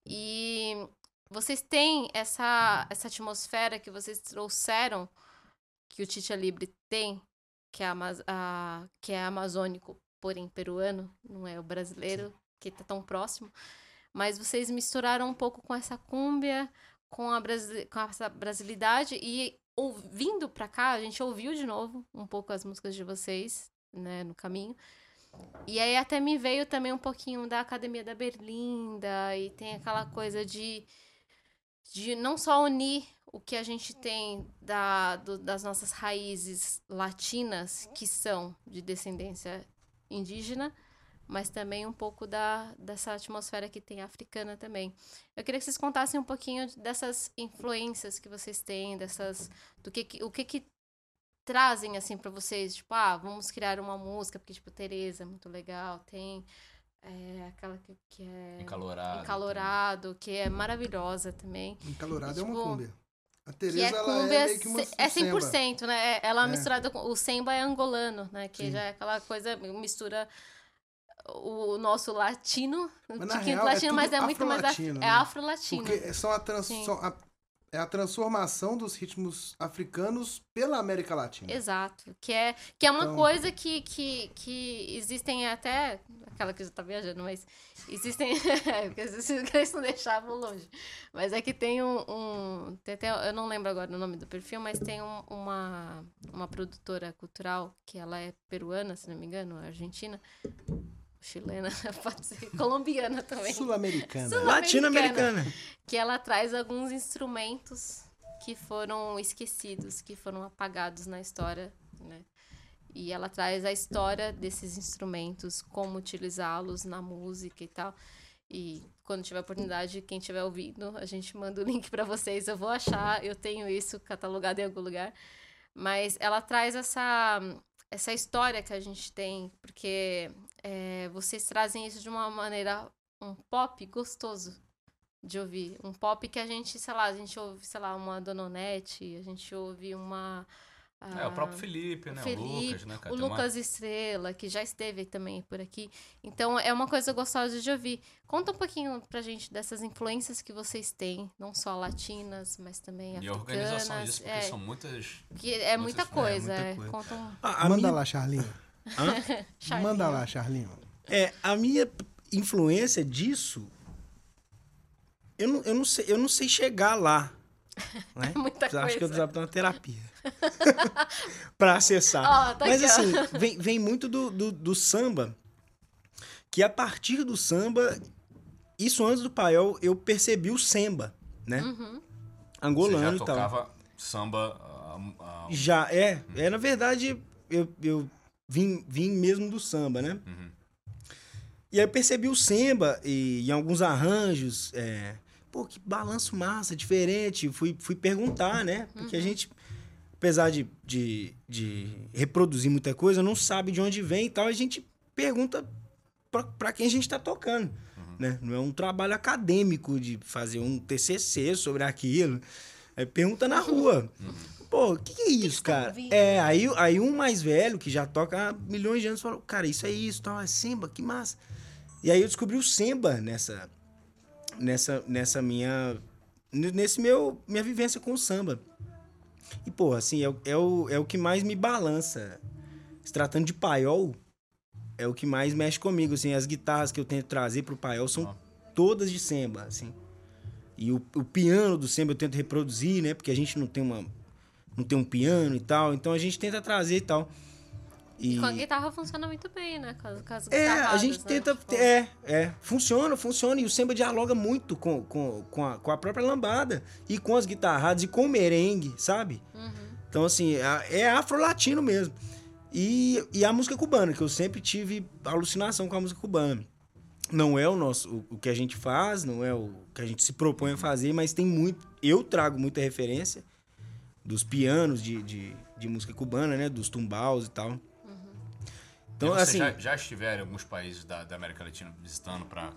E vocês têm essa, essa atmosfera que vocês trouxeram, que o Titia Libre tem, que é, ama- a- que é amazônico, porém peruano, não é o brasileiro, que tá tão próximo. Mas vocês misturaram um pouco com essa cúmbia, com, a brasile- com essa brasilidade e ouvindo pra cá, a gente ouviu de novo um pouco as músicas de vocês, né, no caminho. E aí até me veio também um pouquinho da Academia da Berlinda e tem aquela coisa de de não só unir o que a gente tem da, do- das nossas raízes latinas, que são de descendência indígena, mas também um pouco da, dessa atmosfera que tem africana também. Eu queria que vocês contassem um pouquinho dessas influências que vocês têm, dessas do que, que- o que que trazem assim para vocês, tipo, ah, vamos criar uma música, porque tipo Teresa é muito legal, tem é, aquela que, que é Encalorado. Encalorado, que é maravilhosa também. Encalorado E, é uma tipo, cúmbia. A Que Tereza, é ela é meio que uma é semba. 100%, né? Ela É. misturada com... O semba é angolano, né? Que Sim. já é aquela coisa, mistura o nosso latino, Mas, na real, é latino, mas tudo é muito mais... af- É né? afro-latino. Porque são a, trans, são a, é a transformação dos ritmos africanos pela América Latina. Exato. Que é, que é uma Então- coisa que, que, que existem até. Aquela que já tá viajando, mas existem. é, porque eles não deixavam longe. Mas é que tem um. um- tem até- eu não lembro agora o nome do perfil, mas tem um- uma, uma produtora cultural que ela é peruana, se não me engano, argentina. Chilena, pode ser colombiana também. Sul-americana. Sul- Latino-americana. que ela traz alguns instrumentos que foram esquecidos, que foram apagados na história, né? E ela traz a história desses instrumentos, como utilizá-los na música e tal. E quando tiver oportunidade, quem estiver ouvindo, a gente manda o link para vocês. Eu vou achar, eu tenho isso catalogado em algum lugar. Mas ela traz essa, essa história que a gente tem, porque é, vocês trazem isso de uma maneira, um pop gostoso de ouvir. Um pop que a gente, sei lá, a gente ouve, sei lá, uma Dononete, a gente ouve uma. É, o ah, próprio Felipe, né? Felipe, o Lucas, né, cara? o Tem uma- Lucas Estrela, que já esteve também por aqui. Então é uma coisa gostosa de ouvir. Conta um pouquinho pra gente dessas influências que vocês têm, não só latinas, mas também E a africanas. organização disso, porque é, são muitas. que é muita muitas- é, coisa. muita é. coisa. Conta um A, a Manda minha, lá, Charlinho. Charlinho. Manda lá, Charlinho. é, a minha influência disso. Eu não, eu não, sei, eu não sei chegar lá. Né? Muita Acho que eu coisa. precisava ter uma terapia. pra acessar. Ó, tá Mas aqui, assim, vem, vem muito do, do, do samba. Que a partir do samba. Isso antes do paiol, eu percebi o samba, né? Uhum. Você Angolano já e tal. tocava samba. ah, ah, Já, é. É, na verdade, eu, eu vim, vim mesmo do samba, né? Uhum. E aí eu percebi o samba e em alguns arranjos. É, pô, que balanço massa, diferente. Fui, fui perguntar, né? Porque a gente, apesar de, de, de reproduzir muita coisa, não sabe de onde vem e tal. A gente pergunta pra, pra quem a gente tá tocando. Né? Não é um trabalho acadêmico de fazer um TCC sobre aquilo. É, pergunta na rua. Pô, o que, que é isso, cara? ouvindo? É, aí, aí um mais velho, que já toca há milhões de anos, falou, cara, isso é isso, tal, é samba, que massa. E aí eu descobri o samba nessa, nessa, nessa minha, nesse meu, minha vivência com o samba. E, pô, assim, é, o- é, o, é o que mais me balança. Se tratando de paiol, é o que mais mexe comigo, assim, as guitarras que eu tento trazer pro paiol são todas de samba, assim. E o, o piano do samba eu tento reproduzir, né? Porque a gente não tem uma não tem um piano e tal, então a gente tenta trazer e tal. E, Com a guitarra funciona muito bem, né? Com as, com as é, a gente né? tenta. Tipo, É, é. Funciona, funciona. E o samba dialoga muito com, com, com, a, com a própria lambada. E com as guitarradas e com o merengue, sabe? uhum. Então, assim, é afro-latino mesmo. E, e a música cubana, que eu sempre tive alucinação com a música cubana. Não é o nosso o, o que a gente faz, não é o que a gente se propõe a fazer, mas tem muito. Eu trago muita referência dos pianos de, de, de música cubana, né? Dos tumbaus e tal. Então, assim. já, já estiveram em alguns países da, da América Latina visitando pra.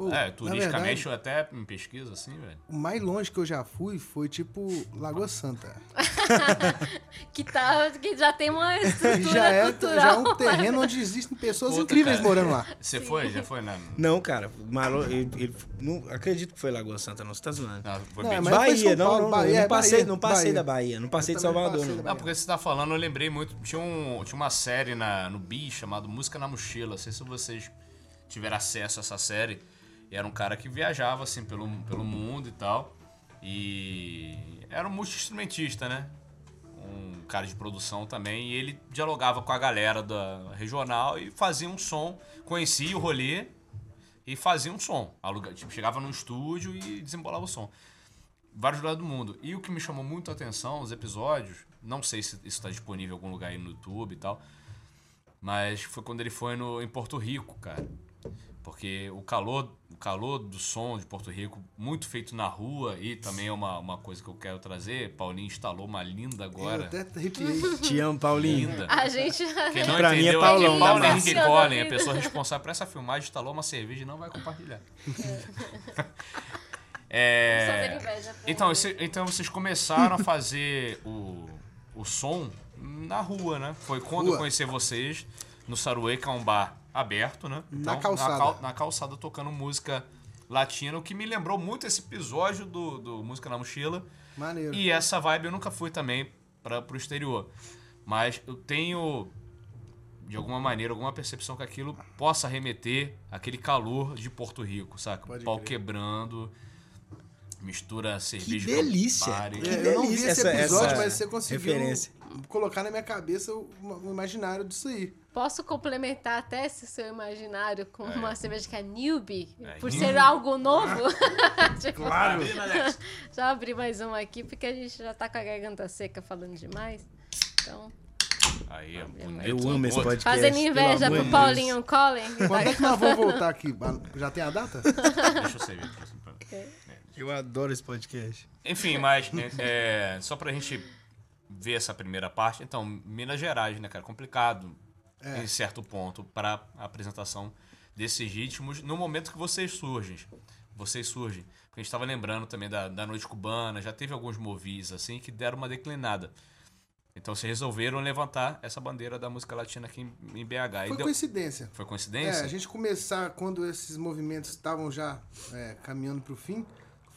Pô, é, turisticamente verdade, ou até em pesquisa, assim, velho. o mais longe que eu já fui foi tipo Lagoa Santa. Que, tá, que já tem uma estrutura já é, cultural. já é um terreno onde existem pessoas Puta, incríveis cara. morando lá. Você foi? Já foi, né? Não, cara, o Marlon, ele, ele- não acredito que foi Lagoa Santa, não, você tá zoando. Não, foi Não, bem Bahia, não, Paulo, não, Bahia, eu é não passei, Bahia, não passei Bahia. da Bahia, não passei Eu de Salvador, passei não. da Não, porque você tá falando, eu lembrei muito. Tinha, um, tinha uma série na, no Bi chamado Música na Mochila. Não sei se vocês tiveram acesso a essa série. Era um cara que viajava assim pelo, pelo mundo e tal. E era um multi-instrumentista, né? Um cara de produção também. E ele dialogava com a galera da regional e fazia um som. Conhecia o rolê e fazia um som. Aluga, tipo, chegava num estúdio e desembolava o som vários lugares do mundo. E o que me chamou muito a atenção, os episódios, não sei se isso está disponível em algum lugar aí no YouTube e tal, mas foi quando ele foi no, em Porto Rico, cara. Porque o calor, o calor do som de Porto Rico, muito feito na rua, e também é uma, uma coisa que eu quero trazer. Paulinho instalou uma linda Eu agora. até arrepiei. Te amo, Paulinho. Linda. A gente. Quem não Pra mim é entendeu Paulão, Paulo. Henrique Collin, a pessoa responsável por essa filmagem, instalou uma cerveja e não vai compartilhar. É... Só ter inveja, pelo Então, esse- então vocês começaram a fazer o, o som na rua, né? Foi quando eu Rua. conheci vocês no Saruê, que é um bar aberto, né? Na calçada. Na, cal- na calçada tocando música latina, o que me lembrou muito esse episódio do, do Música na Mochila. Maneiro. E essa vibe eu nunca fui também para pro exterior. Mas eu tenho, de alguma maneira, alguma percepção que aquilo possa remeter aquele calor de Porto Rico, saca? Pode Pau crer. quebrando, mistura Que cerveja delícia. Que É, eu não vi delícia esse essa, episódio, essa mas você conseguiu referência. Colocar na minha cabeça o, o imaginário disso aí. Posso complementar até esse seu imaginário com uma cerveja que é newbie, É, por newbie. ser algo novo? Tipo, Claro. Já abri mais um aqui, porque a gente já tá com a garganta seca falando demais. Então, Aí, é bonito. Eu amo esse podcast. fazendo inveja pro Paulinho Collen. que Quando é tá- que nós vamos voltar aqui? Já tem a data? Deixa eu servir. Deus. Eu adoro esse podcast. Enfim, mas né, é, só pra gente ver essa primeira parte, então, Minas Gerais, né, cara? Complicado em certo ponto para a apresentação desses ritmos no momento que vocês surgem. Vocês surgem. Porque a gente tava lembrando também da, da Noite Cubana, já teve alguns movis assim que deram uma declinada. Então vocês resolveram levantar essa bandeira da música latina aqui em, em BH. E Foi deu- coincidência. Foi É, coincidência? a gente começar quando esses movimentos estavam já é, caminhando pro fim,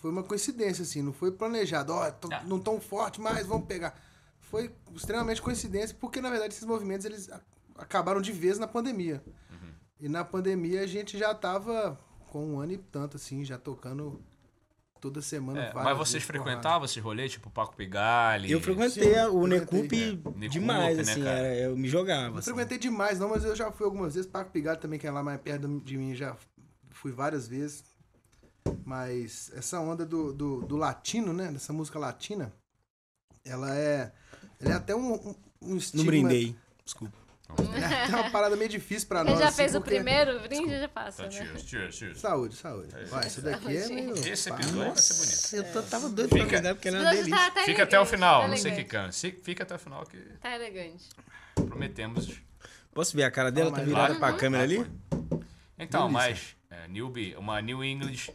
foi uma coincidência, assim, não foi planejado. Ó, tão- Ah. não tão forte, mas vamos pegar. Foi extremamente coincidência, porque na verdade esses movimentos eles acabaram de vez na pandemia. Uhum. E na pandemia a gente já tava com um ano e tanto, assim, já tocando toda semana. É, mas vocês frequentavam esses rolês, tipo Paco Pigali? Eu frequentei Sim, o. Necup É, demais, Necup, né, assim. cara? era, eu me jogava. Não assim. frequentei demais, não, mas eu já fui algumas vezes. Paco Pigalho também, que é lá mais perto de mim, já fui várias vezes. Mas essa onda do, do, do latino, né? Dessa música latina, ela é. Ela é até um, um, um Não estigma. brindei. Desculpa. É até uma parada meio difícil pra Ele nós. já assim, fez o porque- primeiro brinde, já passa, Então, né? cheers, cheers, cheers. Saúde, saúde. Vai, isso daqui é meio. Esse episódio vai ser bonito. Eu tô- tava doido pra Fica- brindar porque era uma delícia. tá- tá Fica até o final, tá não sei que cana. Se- Fica até o final que Tá elegante. prometemos. Posso ver a cara dela? Ah, Tá virada vai. pra câmera ali? Então, Delícia. mas é, Newbie, uma New English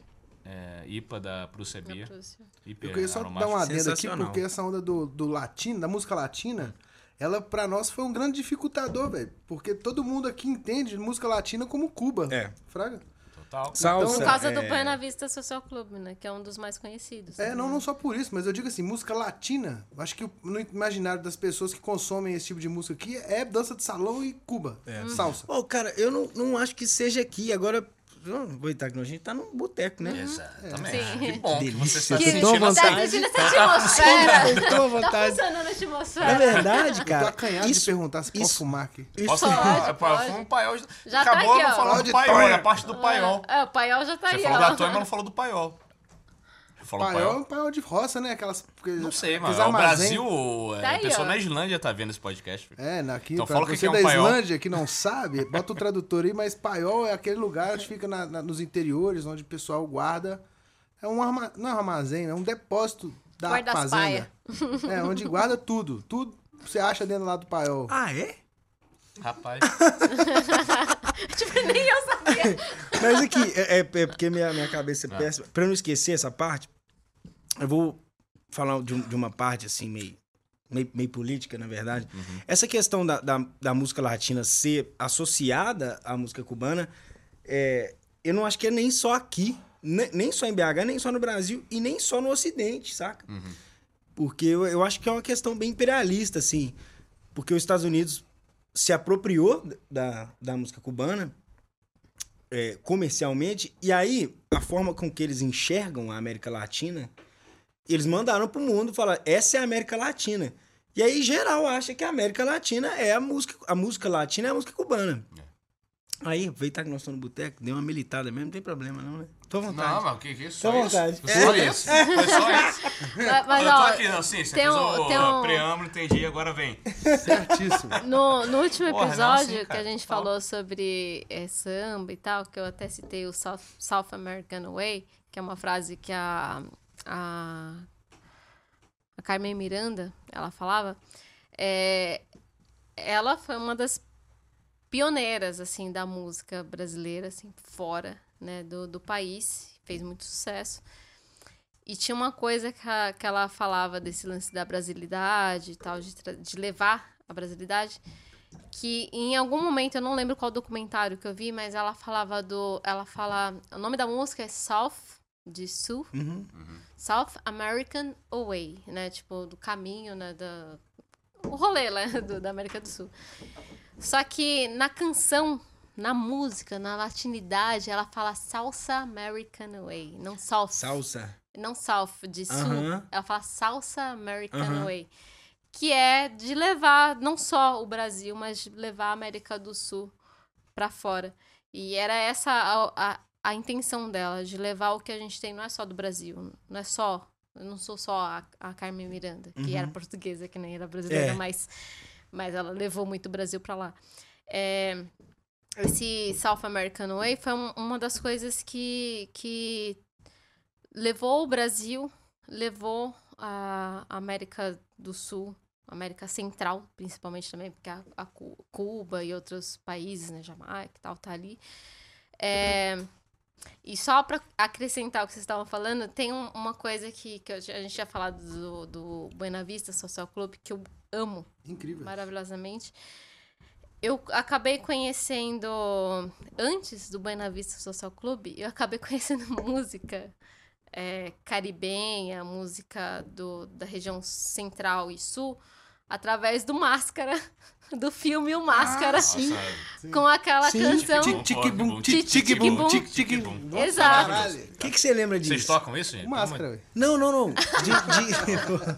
é, IPA da Prússia Na Eu queria só dar um adendo aqui, porque essa onda do, do latino, da música latina, ela pra nós foi um grande dificultador, velho. Porque todo mundo aqui entende música latina como Cuba. É. Fraga? Total. Salsa. Por causa do é, Buena Vista Social Club, né? Que é um dos mais conhecidos. É, não, não só por isso, mas eu digo assim, música latina, acho que o- no imaginário das pessoas que consomem esse tipo de música aqui é dança de salão e Cuba. É. Salsa. Ô, cara, eu não, não acho que seja aqui. Agora, que a gente tá num boteco, né? Exatamente. Sim. Que bom que Delícia. você está Que Que sentindo essa... tá essa atmosfera. Eu tô à Tá vontade. funcionando a Na atmosfera. verdade, Tô cara, acanhado de isso, perguntar se pode isso- fumar aqui. isso Posso Pode, falar? pode. Foi um paiol. Já tá Acabou aqui, não falando do paiol, a parte do paiol. É, o paiol já tá Você aí, falou ó. da Toy, mas não falou do paiol. Falou do Paiol é paiol? um paiol de roça, né? Aquelas. Não sei, mano. aqueles O. Brasil, é, Tá aí, a pessoa ó. na Islândia tá vendo esse podcast. É, aqui, Então fala o que você que é um da paiol. Islândia que não sabe, bota o tradutor aí, mas paiol é aquele lugar que fica na- na- nos interiores, onde o pessoal guarda. É um arma, não é um armazém, é um depósito da Guarda fazenda. É, onde guarda tudo. Tudo você acha dentro lá do paiol. Ah, é? Rapaz. tipo, nem eu sabia. Mas aqui, é, é- é porque minha, minha cabeça é péssima. Pra eu não esquecer essa parte, eu vou falar de, de uma parte, assim, meio, meio, meio política, na verdade. Essa questão da, da, da música latina ser associada à música cubana, é, eu não acho que é nem só aqui, ne- nem só em BH, nem só no Brasil e nem só no Ocidente, saca? Porque eu, eu acho que é uma questão bem imperialista, assim. Porque os Estados Unidos se apropriou da, da música cubana é, comercialmente, e aí a forma com que eles enxergam a América Latina, eles mandaram pro mundo falar, essa é a América Latina. E aí geral acha que a América Latina é a música, a música latina é a música cubana. Aí, aproveitar que nós estamos no boteco, deu uma militada mesmo, não tem problema não, né? Tô à vontade. Não, mas o que que é isso? Tô à vontade. Foi só isso. Foi só isso. Mas, mas, eu tô ó, aqui, não, sim, você tem fez um- o tem um- preâmbulo, entendi, agora vem. Certíssimo. No, no último Porra, não, episódio sim, que a gente Fala. falou sobre é, samba e tal, que eu até citei o South, South American Way, que é uma frase que a, a, a Carmen Miranda, ela falava, é, ela foi uma das pioneiras, assim, da música brasileira, assim, fora, né, do, do país, fez muito sucesso. E tinha uma coisa que, a- que ela falava desse lance da brasilidade e tal, de, de levar a brasilidade, que em algum momento, eu não lembro qual documentário que eu vi, mas ela falava do. Ela fala. O nome da música é South, de Sul. Uhum. South American Away, né? Tipo, do caminho, né? Da, o rolê, né? Do, da América do Sul. Só que na canção, na música, na latinidade, ela fala Salsa American Way, não South. Salsa. Não South, de Sul. Ela fala Salsa American. Way. que é de levar não só o Brasil, mas de levar a América do Sul para fora. E era essa a, a, a, intenção dela, de levar o que a gente tem, não é só do Brasil, não é só. Eu não sou só a, a Carmen Miranda, que uhum. era portuguesa, que nem era brasileira, é. mas, mas ela levou muito o Brasil para lá. É, esse South American Way foi um, uma das coisas que, que levou o Brasil, levou a América do Sul, América Central, principalmente também, porque a, a Cuba e outros países, né, Jamaica e tal, tá ali. É, e só para acrescentar o que vocês estavam falando, tem um, uma coisa que, que a gente tinha falado do, do Buena Vista Social Club, que eu amo. Incrível. Maravilhosamente eu acabei conhecendo antes do Buena Vista Social Club, eu acabei conhecendo música é, caribenha, música do, da região central e sul, através do Máscara, do filme O Máscara, ah, com aquela sim. canção... Tique-bum. Exato. O que, que você lembra disso? Vocês tocam isso, gente? Máscara. Não, não, não. De, de,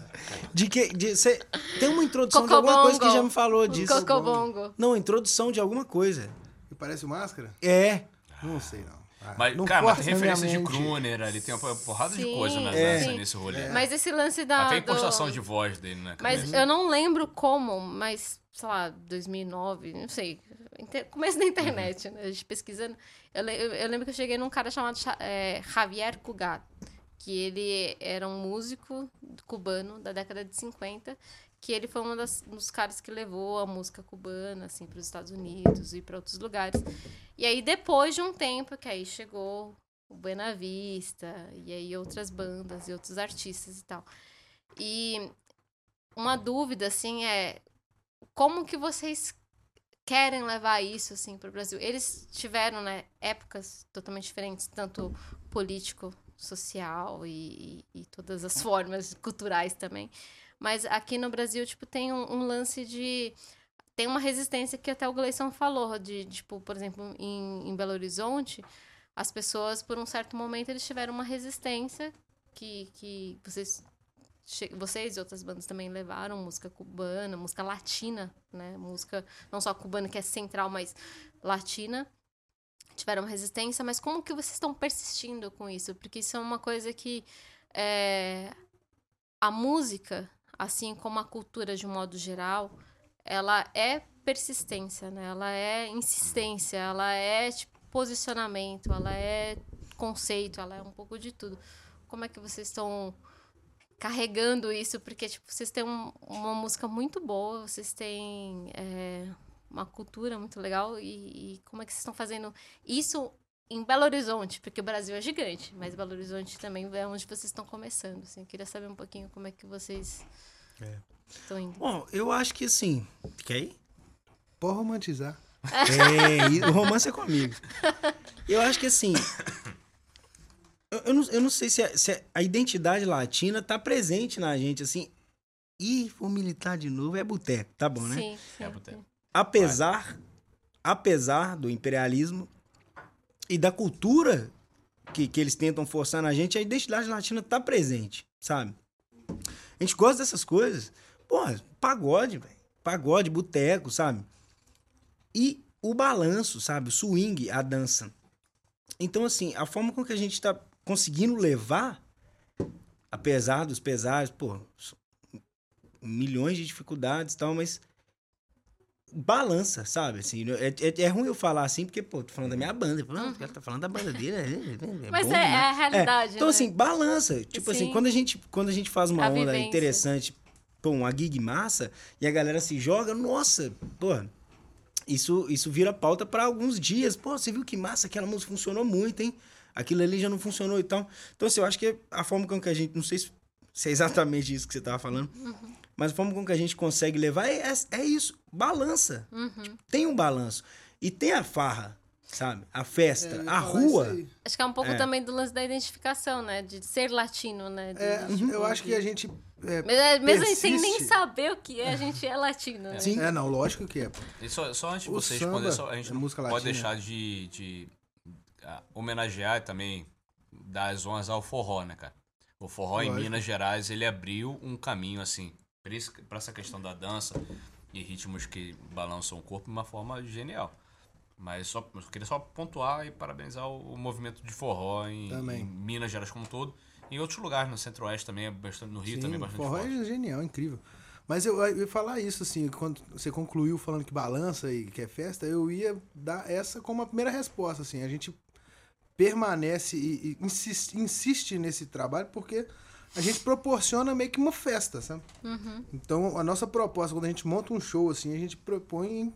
de que... De, cê, tem uma introdução Cocobongo. de alguma coisa que já me falou disso. Cocobongo. Não, introdução de alguma coisa. E parece Máscara? É. Não sei, não. Ah, mas, não cara, mas tem referência de Kruner ali, tem uma porrada sim, de coisa né, é. nesse rolê. É. Mas esse lance da. Até a impostação do... de voz dele, né? Mas eu não lembro como, mas, sei lá, 2009, não sei. Começo da internet, uhum. né? A gente pesquisando. Eu, eu, eu, lembro que eu cheguei num cara chamado é, Javier Cugat, que ele era um músico cubano da década de 50 que ele foi um das, dos caras que levou a música cubana assim para os Estados Unidos e para outros lugares. E aí depois de um tempo que aí chegou o Buena Vista e aí outras bandas e outros artistas e tal. E uma dúvida assim é como que vocês querem levar isso assim para o Brasil? Eles tiveram né, épocas totalmente diferentes, tanto político, social e, e, e todas as formas culturais também. Mas aqui no Brasil, tipo, tem um, um lance de tem uma resistência que até o Gleison falou, de, tipo, por exemplo, em, em Belo Horizonte, as pessoas, por um certo momento, eles tiveram uma resistência que, que vocês, vocês e outras bandas também levaram, música cubana, música latina, né? Música não só cubana, que é central, mas latina. Tiveram resistência, mas como que vocês estão persistindo com isso? Porque isso é uma coisa que é, a música assim como a cultura de um modo geral, ela é persistência, né? Ela é insistência, ela é tipo, posicionamento, ela é conceito, ela é um pouco de tudo. Como é que vocês estão carregando isso? Porque tipo, vocês têm um, uma música muito boa, vocês têm é, uma cultura muito legal e, e como é que vocês estão fazendo isso em Belo Horizonte, porque o Brasil é gigante, mas Belo Horizonte também é onde vocês estão começando. Assim, queria saber um pouquinho como é que vocês é. estão indo. Bom, eu acho que assim. Fica aí? Pode romantizar. É, o romance é comigo. Eu acho que assim. Eu, eu, não, eu não sei se a, se a identidade latina tá presente na gente, assim. Ih, vou militar de novo, é boteco, tá bom, né? Sim, sim. É boteco. Apesar, apesar do imperialismo, e da cultura que, que eles tentam forçar na gente, a identidade latina tá presente, sabe? A gente gosta dessas coisas. Pô, pagode, velho. Pagode, boteco, sabe? E o balanço, sabe? O swing, a dança. Então, assim, a forma com que a gente tá conseguindo levar, apesar dos pesares, pô, milhões de dificuldades e tal, mas balança, sabe? Assim, é, é, é, ruim eu falar assim, porque, pô, tô falando da minha banda. Uhum. o cara tá falando da banda dele. É, é, é Mas bom, é, né? a realidade. Então, né? assim, balança. Tipo Sim. assim, quando a, gente, quando a gente faz uma a onda vivência. interessante, pô, uma gig massa, e a galera se joga, nossa, pô. Isso, isso vira pauta para alguns dias. Pô, você viu que massa, aquela música funcionou muito, hein? Aquilo ali já não funcionou e tal. Então, assim, eu acho que a forma com que a gente. Não sei se, se é exatamente isso que você tava falando. Uhum. Mas a forma com que a gente consegue levar é, é, é isso, balança. Uhum. Tipo, tem um balanço. E tem a farra, sabe? A festa, é, a rua. Acho que é um pouco é. também do lance da identificação, né? De ser latino, né? De, é, uhum. eu acho que a gente. É, Mesmo persiste. sem nem saber o que é, a gente é latino. Né? Sim. É, não, lógico que é. E só, só antes de vocês responder, só, a gente não pode latina. deixar de, de uh, homenagear também dar as honras ao forró, né, cara? O forró lógico. em Minas Gerais, ele abriu um caminho, assim, pra essa questão da dança e ritmos que balançam o corpo de uma forma genial. Mas só, eu queria só pontuar e parabenizar o, o movimento de forró em, em Minas Gerais como um todo. Em outros lugares, no Centro-Oeste também, é bastante, no Rio Sim, também é bastante forró forte. é genial, incrível. Mas eu, eu ia falar isso, assim, quando você concluiu falando que balança e que é festa, eu ia dar essa como a primeira resposta, assim. A gente permanece e, e insiste, insiste nesse trabalho porque a gente proporciona meio que uma festa, sabe? Então, a nossa proposta, quando a gente monta um show, assim, a gente propõe...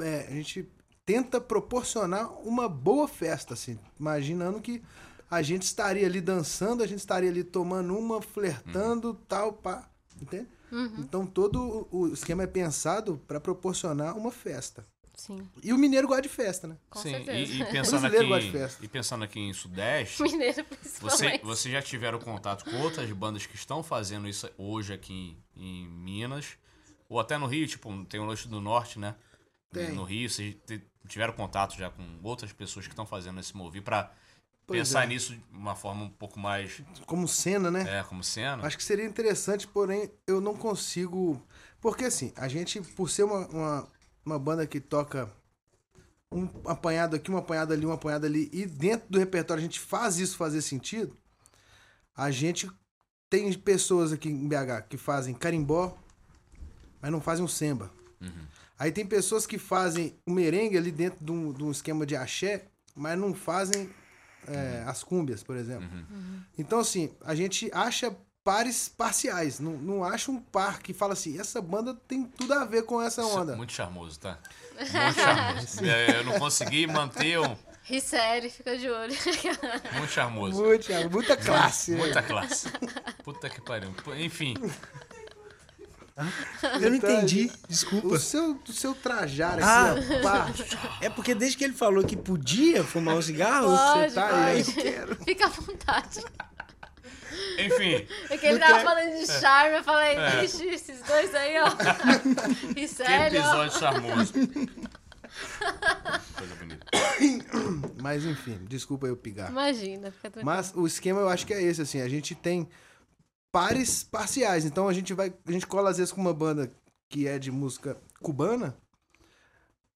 é, a gente tenta proporcionar uma boa festa, assim, imaginando que a gente estaria ali dançando, a gente estaria ali tomando uma, flertando, tal, pá, entende? Então todo o esquema é pensado para proporcionar uma festa. Sim, E o mineiro gosta de festa, né? com Sim, certeza. e, e pensando Brasileiro gosta de aqui, festa. e pensando aqui em Sudeste, Mineiro, Você, você já tiveram contato com outras bandas que estão fazendo isso hoje aqui em, em Minas? Ou até no Rio, tipo, tem o Leste do Norte, né? Tem. No Rio, vocês tiveram contato já com outras pessoas que estão fazendo esse pra Pois pensar é. nisso de uma forma um pouco mais, Como cena, né? é, como cena? Acho que seria interessante, porém eu não consigo. Porque assim, a gente, por ser uma, uma, uma banda que toca um apanhado aqui, um apanhado ali, um apanhado ali, e dentro do repertório a gente faz isso fazer sentido, a gente tem pessoas aqui em BH que fazem carimbó, mas não fazem o samba. Aí tem pessoas que fazem o merengue ali dentro de um, de um esquema de axé, mas não fazem é, as cúmbias, por exemplo. Então, assim, a gente acha pares parciais. Não, não acha um par que fala assim, essa banda tem tudo a ver com essa Isso é onda. Muito charmoso, tá? Muito charmoso. É, eu não consegui manter um. Ri sério, fica de olho. Muito charmoso. Muito, muita classe. né? Muita classe. Puta que pariu. Enfim, Eu não entendi, O desculpa. seu, o seu trajar Ah. É porque desde que ele falou que podia fumar um cigarro, Pode, você tá aí. Fica à vontade. Enfim. É que ele tava falando de charme, eu falei, É. ixi, esses dois aí, ó. E Que sério, ó. episódio charmoso. Coisa bonita. Mas enfim, desculpa eu pigar. Imagina, fica tranquilo. Mas o esquema eu acho que é esse, assim, a gente tem pares parciais. Então a gente vai. A gente cola às vezes com uma banda que é de música cubana.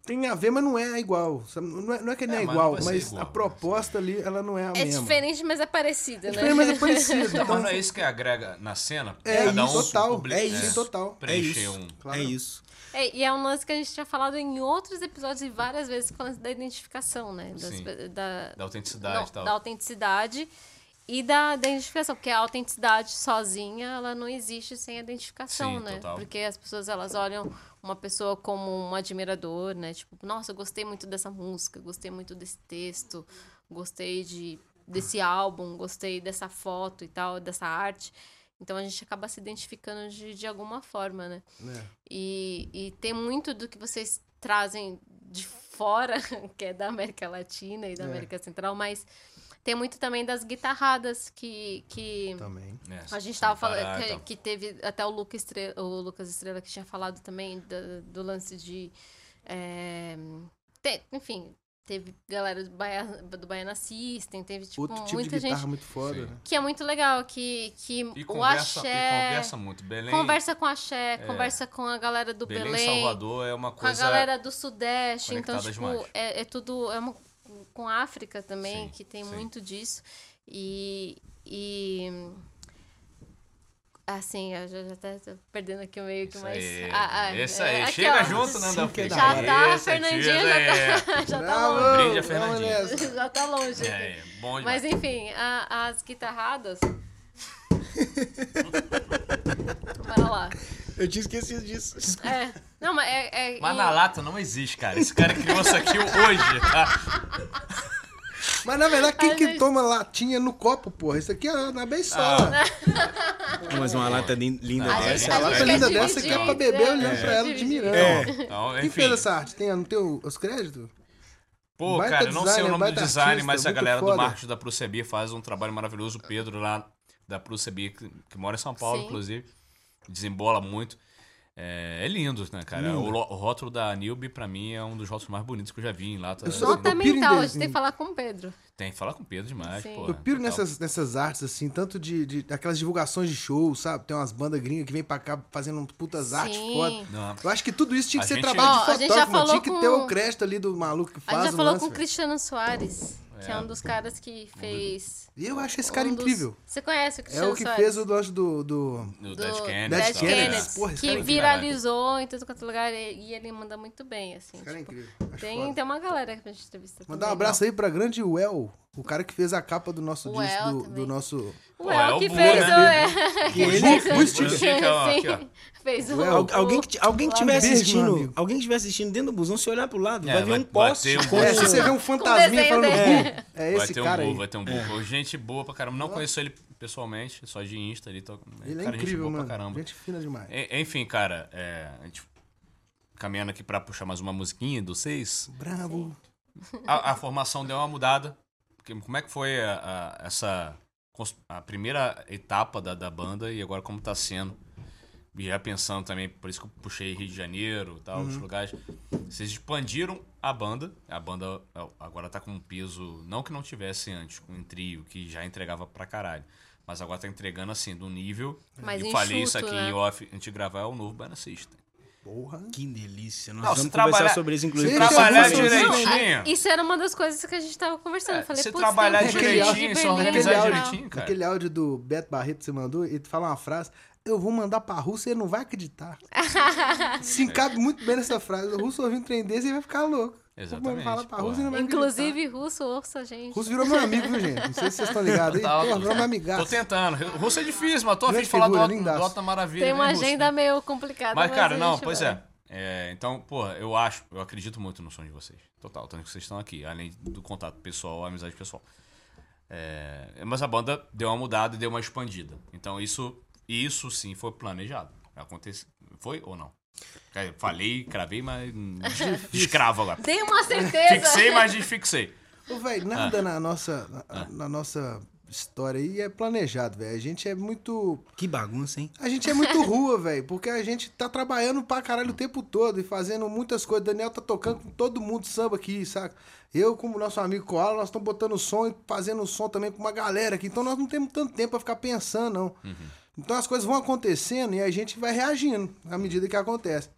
Tem a ver, mas não é igual. Não é, não é que não é, É, igual, mas igual, a proposta ali, ela não é a É mesma. diferente, mas é parecido, É né? diferente, mas é parecido. Não, Então, mas não é isso que agrega na cena? É Cada isso, um total. publi- É isso. total. é isso. um. Claro. É isso. É, e é um lance que a gente tinha falado em outros episódios e várias vezes falando da identificação, né? Das da, Da autenticidade não, e tal. da autenticidade e da, da identificação, porque a autenticidade sozinha, ela não existe sem a identificação, Sim, né? total. Porque as pessoas, elas olham uma pessoa como um admirador, né? Tipo, nossa, eu gostei muito dessa música, gostei muito desse texto, gostei de, desse álbum, gostei dessa foto e tal, dessa arte. Então a gente acaba se identificando de, de alguma forma, né? É. E, e tem muito do que vocês trazem de fora, que é da América Latina e da É. América Central, mas tem muito também das guitarradas que, que Também. É, a gente sem tava parar, falando que, então. que teve até o, Luca Estrela, o Lucas Estrela que tinha falado também da- do, lance de. é, te- enfim, teve galera do, Baia, do Baiana System, teve tipo, Outro tipo de muita guitarra gente. muito foda, né? Que é muito legal, que, que E o conversa, e axé. conversa muito. Belém, Conversa com a Axé, conversa com a galera do Belém, Belém, Salvador é uma com coisa. a galera do Sudeste. Então, tipo, demais. é, é tudo. É uma, com a África também, Sim, que tem sim. muito disso. E. e assim, eu já, já até tô perdendo aqui o meio que Isso mais. aí, Ah, ah, isso é, aí. aqui, Chega ó. junto, Nanda é da Já tá, a Isso, Fernandinha já é. tá, já tá Bravo! longe. Brinde a Vamos Fernandinha. Já tá longe. É, bom Mas enfim, a- as guitarradas. Bora lá. Eu tinha esquecido disso. É. Não, mas é. é Mas e- na lata não existe, cara. Esse cara criou isso aqui hoje, tá? Mas na verdade, quem A que gente- toma latinha no copo, porra? Isso aqui é na beisola. Mas uma lata lin- linda A dessa. gente- Essa a lata linda quer dessa que é dividir, pra beber né? olhando pra ela, Dividir. admirando. É. Então, Quem enfim. fez essa arte? Tem no teu, os créditos? Pô, Baita cara, eu não sei o nome do design, artista, mas a galera do foda. marketing da Prucebi faz um trabalho maravilhoso. O Pedro lá da Prucebi, que, que mora em São Paulo, Sim. inclusive, desembola muito. É, é lindo, né, cara? O, lo- o rótulo da Nilby, pra mim, é um dos rótulos mais bonitos que eu já vi em lata. Piro em mental, a gente tem que falar com o Pedro. Tem que falar com o Pedro demais, Sim. pô. Eu piro total. nessas, nessas artes, assim, tanto de, de aquelas divulgações de show, sabe? Tem umas bandas gringas que vêm pra cá fazendo um putas artes Sim. foda. Não. Eu acho que tudo isso tinha que A ser gente- trabalho de a gente já fotógrafo. Tinha falou que ter com- o crédito ali do maluco que A faz gente já o falou lance, com o. Cristiano Soares, que é É. um dos caras que fez. E eu acho esse cara um dos- incrível. Você conhece o É Cristiano o que Soares? fez o lance do... do... Do do Dead Kennedy. Kennedys, Porra, que é viralizou em tudo quanto é lugar e e ele manda muito bem, assim. Esse cara é tipo, incrível. Acho tem, foda. tem uma galera que a gente entrevista Mandar um abraço aí pra grande Well, o cara que fez a capa do nosso O disco, do, do nosso... O El é que fez né? o... É, Que ele fez o sticker. Fez o... Al- alguém que, alguém que assistindo, alguém que estiver assistindo dentro do busão, se olhar pro lado, É, vai ver vai- um vai poste um É, se você vê um fantasminha desenho falando dele. "Bu", é Vai esse ter um cara burro, vai ter um burro. Gente boa pra caramba. Não conheço ele pessoalmente, só de Insta ali. Tô... Ele é cara, gente incrível, boa mano. pra caramba. Gente fina demais. Enfim, cara, é, a gente caminhando aqui pra puxar mais uma musiquinha do seis. Bravo. A, a formação deu uma mudada. Como é que foi a, a- essa a primeira etapa da, da banda e agora como tá sendo? E já pensando também, por isso que eu puxei Rio de Janeiro e tal, Uhum. os lugares. Vocês expandiram a banda. A banda ó, agora tá com um peso, não que não tivesse antes, com um trio, que já entregava pra caralho. Mas agora tá entregando assim, do nível. Mais e falei isso enxuto, aqui né? em off, antes de gravar, é o novo Banana System. Porra. Que delícia. Nós Não, vamos se conversar trabalhar- sobre isso, inclusive. trabalhar Não, direitinho. a- isso era uma das coisas que a gente tava conversando. É, Eu falei, se trabalhar tem direitinho, se organizar legal. direitinho. cara. Aquele áudio do Beto Barreto que você mandou, ele fala uma frase, eu vou mandar pra Rússia e ele não vai acreditar. Se encabe muito bem nessa frase. O russo ouvindo um trem desse e vai ficar louco. Exatamente, Falar pra e não vai. Inclusive, russo, ouça a gente. Russo virou meu amigo, viu, gente? Não sei se vocês estão ligados aí. Tá, Pô, tô- virou meu Tô amigaço. tentando. O russo é difícil, mas tô a fim Grande de falar do figura, Otto, lindaço. do Otto Maravilha. Tem uma né, Russo? agenda meio complicada. Mas, cara, a não, pois vai. é. É, Então, porra, eu acho, eu acredito muito no som de vocês. Total, tanto que vocês estão aqui, além do contato pessoal, a amizade pessoal. É, mas a banda deu uma mudada e deu uma expandida. Então, isso, isso sim foi planejado. Aconteceu. Foi ou não? É, Falei, cravei, mas descravo agora. Tem uma certeza. Fixei, mas desfixei. Ô, velho, Ah. nada na, nossa, na, na nossa história aí é planejado, velho. A gente é muito. Que bagunça, hein? A gente é muito rua, velho. Porque a gente tá trabalhando pra caralho o tempo todo e fazendo muitas coisas. Daniel tá tocando com todo mundo samba aqui, saca? Eu, como nosso amigo Koala, nós estamos botando som e fazendo som também com uma galera aqui. Então nós não temos tanto tempo pra ficar pensando, não. Então as coisas vão acontecendo e a gente vai reagindo à medida que acontece.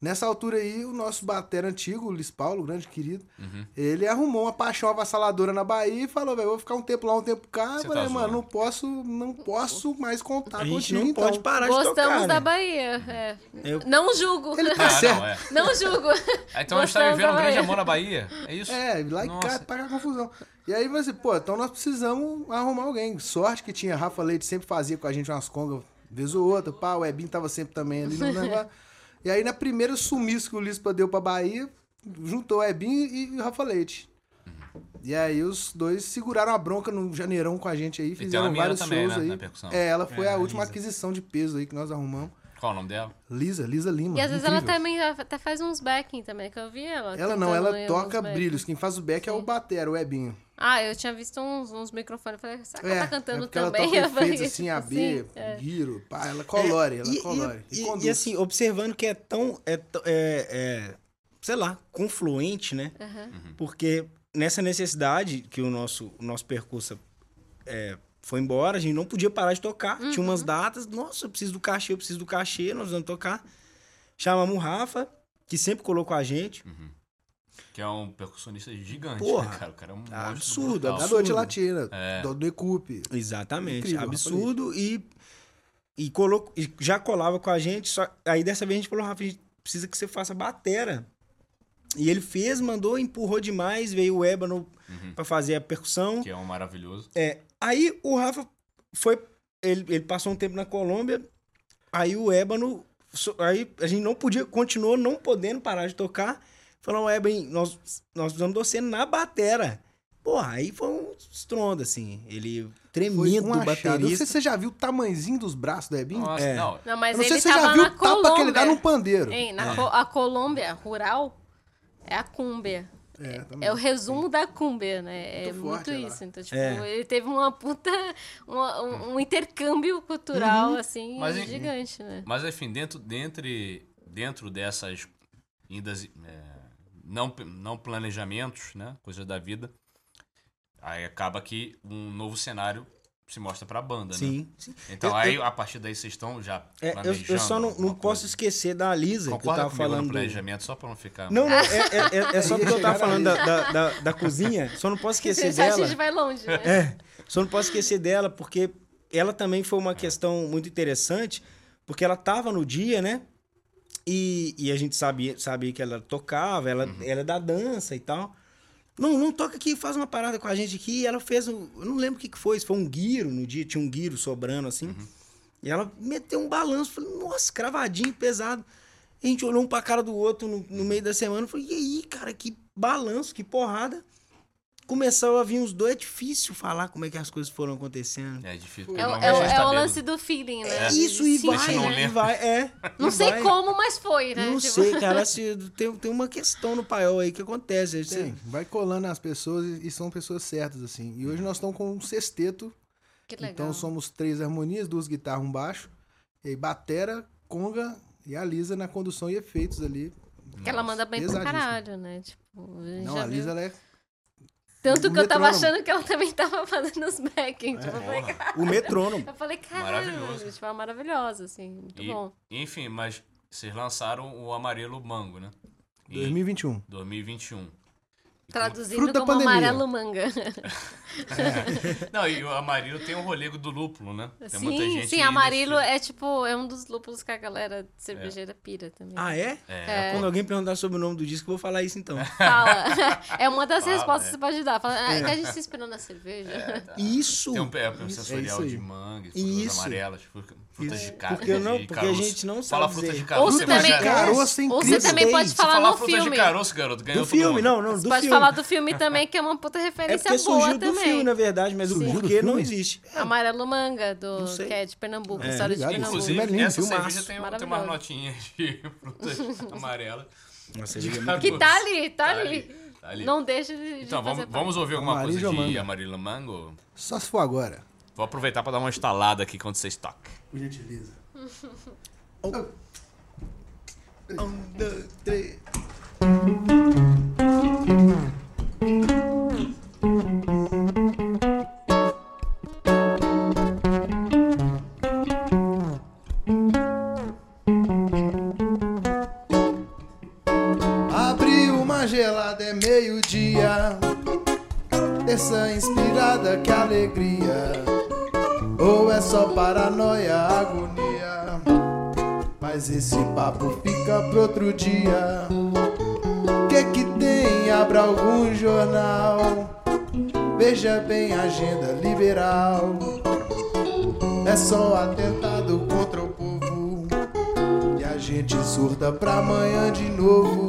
Nessa altura aí, o nosso batera antigo, o Luiz Paulo, grande querido, Uhum. ele arrumou uma paixão avassaladora na Bahia e falou, velho, vou ficar um tempo lá, um tempo cá. Falei, tá mano, não posso, não posso mais contar A gente contigo, não então. pode parar de Gostamos tocar, da né? Bahia. é. Eu- Não julgo. Ele tá Ah, certo. não, é. Não julgo. Então a gente tá Gostamos vivendo um grande amor na Bahia. É isso? É, lá em Nossa. casa pagar confusão. E aí você, pô, então nós precisamos arrumar alguém. Sorte que tinha Rafa Leite, sempre fazia com a gente umas congas, vez ou outra, pá, o Ebinho tava sempre também ali no negócio. E aí na primeira sumiço que o Lispa deu pra Bahia, juntou o Ebinho e o Rafa Leite. E aí os dois seguraram a bronca no janeirão com a gente aí, tem fizeram vários também, shows né, aí. na percussão. É, ela foi É, a a última Lisa. aquisição de peso aí que nós arrumamos. Qual o nome dela? Lisa, Lisa Lima. E às vezes ela também até faz uns backing também, que eu vi ela. Ela não, ela toca brilhos. Quem faz o back é o Sim. Batera, o Ebinho. Ah, eu tinha visto uns, uns microfones. Eu falei, será que ela tá cantando é também? Ela Eu toca falei, efeitos assim, AB, sim, é. giro, pá, ela colore, ela e, colore. E, e- e assim, observando que é tão. É, t- é- é, sei lá, confluente, né? Aham. Porque nessa necessidade que o nosso, o nosso percurso é, foi embora, a gente não podia parar de tocar. Tinha umas datas, nossa, eu preciso do cachê, eu preciso do cachê, nós vamos tocar. Chamamos o Rafa, que sempre colocou a gente. Que é um percussionista gigante, Porra. né, cara? O cara é um Absurdo, brutal. Da absurdo. Noite Latina, É. do, do Ecupe. Exatamente. Incrível, absurdo e, e, colo, e já colava com a gente. Só, aí dessa vez a gente falou, Rafa, a gente precisa que você faça batera. E ele fez, mandou, empurrou demais, veio o Ébano pra fazer a percussão. Que é um maravilhoso. É, aí o Rafa foi. Ele, ele passou um tempo na Colômbia. Aí o Ébano. Aí a gente não podia, continuou não podendo parar de tocar. Falou, Ébano, nós, nós precisamos de você na batera. Porra, aí foi um estrondo, assim. Ele Foi tremendo um achado. Eu não sei baterista. se você já viu o tamanzinho dos braços do Ebinho. Nossa, É. não. Não, mas Eu não sei ele se você já viu na o tapa que ele dá Colômbia. no pandeiro. Hein, na Co- a Colômbia rural é a cúmbia. É, também. É o resumo da Cumbia, né? É Muito muito forte ela. isso. Então, tipo, É. ele teve uma puta. uma- um, um intercâmbio cultural, assim, Mas, gigante, né? Mas enfim, dentro, dentre, dentro dessas indas, é, não, não planejamentos, né? Coisas da vida, aí acaba que um novo cenário se mostra pra banda, né? Sim, sim. Então Eu- aí, eu- a partir daí, vocês estão já É, eu, planejando eu só não, não posso coisa? esquecer da Lisa, que eu Concorda tava falando. no do- planejamento, só pra não ficar... Não, não, é, é, é- é só porque eu tava falando da, da, da, da cozinha, só não posso esquecer que a dela. gente vai longe, né? É, só não posso esquecer dela, porque ela também foi uma questão muito interessante, porque ela tava no dia, né? E, e a gente sabia, sabia que ela tocava, ela, ela é da dança e tal. Não, não toca aqui, faz uma parada com a gente aqui. E ela fez, um, eu não lembro o que, que foi, foi um guiro no dia, tinha um guiro sobrando assim. E ela meteu um balanço, falei, nossa, cravadinho, pesado. E a gente olhou um pra cara do outro no, no meio da semana, falei, e aí, cara, que balanço, que porrada. Começou a vir os dois, é difícil falar como é que as coisas foram acontecendo. É difícil. É, é é tá o lance do feeling, né? Isso, e Sim, vai, não e lembra. vai, é. Não e sei vai. como, mas foi, né? Não Tipo, sei, cara, se, tem, tem uma questão no paiol aí que acontece. Você- Tem, vai colando as pessoas e e são pessoas certas, assim. E hoje nós estamos com um sexteto. Que legal. Então somos três harmonias, duas guitarras, um baixo. E aí batera, conga e a Lisa na condução e efeitos ali. Que ela manda bem pra caralho, né? Tipo, a gente Não, já a viu. Lisa ela é Tanto o que eu tava metrônomo. achando que ela também tava fazendo os backing. Tipo, falei, cara- O metrônomo. eu falei, caralho, tipo, é maravilhosa, assim, muito E, bom. enfim, mas vocês lançaram o Amarelo Mango, né? Em 2021. 2021. Traduzindo fruto da como pandemia. amarelo manga. como- Não, e o Amarilo tem o rolê do lúpulo, né? Tem muita sim, gente sim, que amarelo identifica. é tipo, é um dos lúpulos que a galera cervejeira pira também. Ah, é? É. Quando alguém perguntar sobre o nome do disco, eu vou falar isso então. Fala. É uma das Fala, respostas que é. você pode dar. Fala, ah, é que a gente se inspirou na cerveja. Isso! Tem um, é, um sensorial de manga, frutas Isso. amarelas, frutas frutas de carne. Porque não- porque a caroço. gente não Fala sabe frutas dizer. de caroço. Ou você também- já- Caroço é Ou você também pode falar Fala no frutas filme. de caroço, garoto. Ganhou Do todo filme, mundo. não, não, Você do pode filme. falar do filme também, que é uma puta É referência porque boa surgiu do também. filme, na verdade, mas o Surgiu do porquê não existe. Amarelo Manga, do, que é de Pernambuco, É, história de. Pernambuco. Inclusive, lindo, essa filmaço. cerveja tem, tem umas notinhas de frutas amarelas. É caroço. Que tá ali, tá, Tá ali. ali, tá ali. Não deixa de, Então, vamos, vamos ouvir alguma Amarillo coisa de Mango. Amarillo Mango? Só se for agora. Vou aproveitar para dar uma instalada aqui quando vocês tocam. Por gentileza. Um, dois, três. Agenda liberal. É só atentado contra o povo. E a gente surda pra amanhã de novo.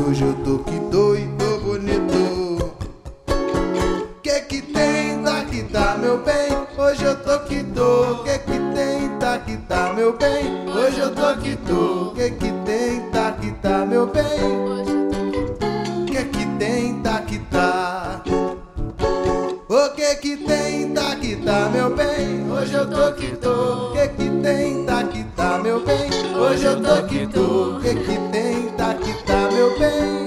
Hoje eu tá,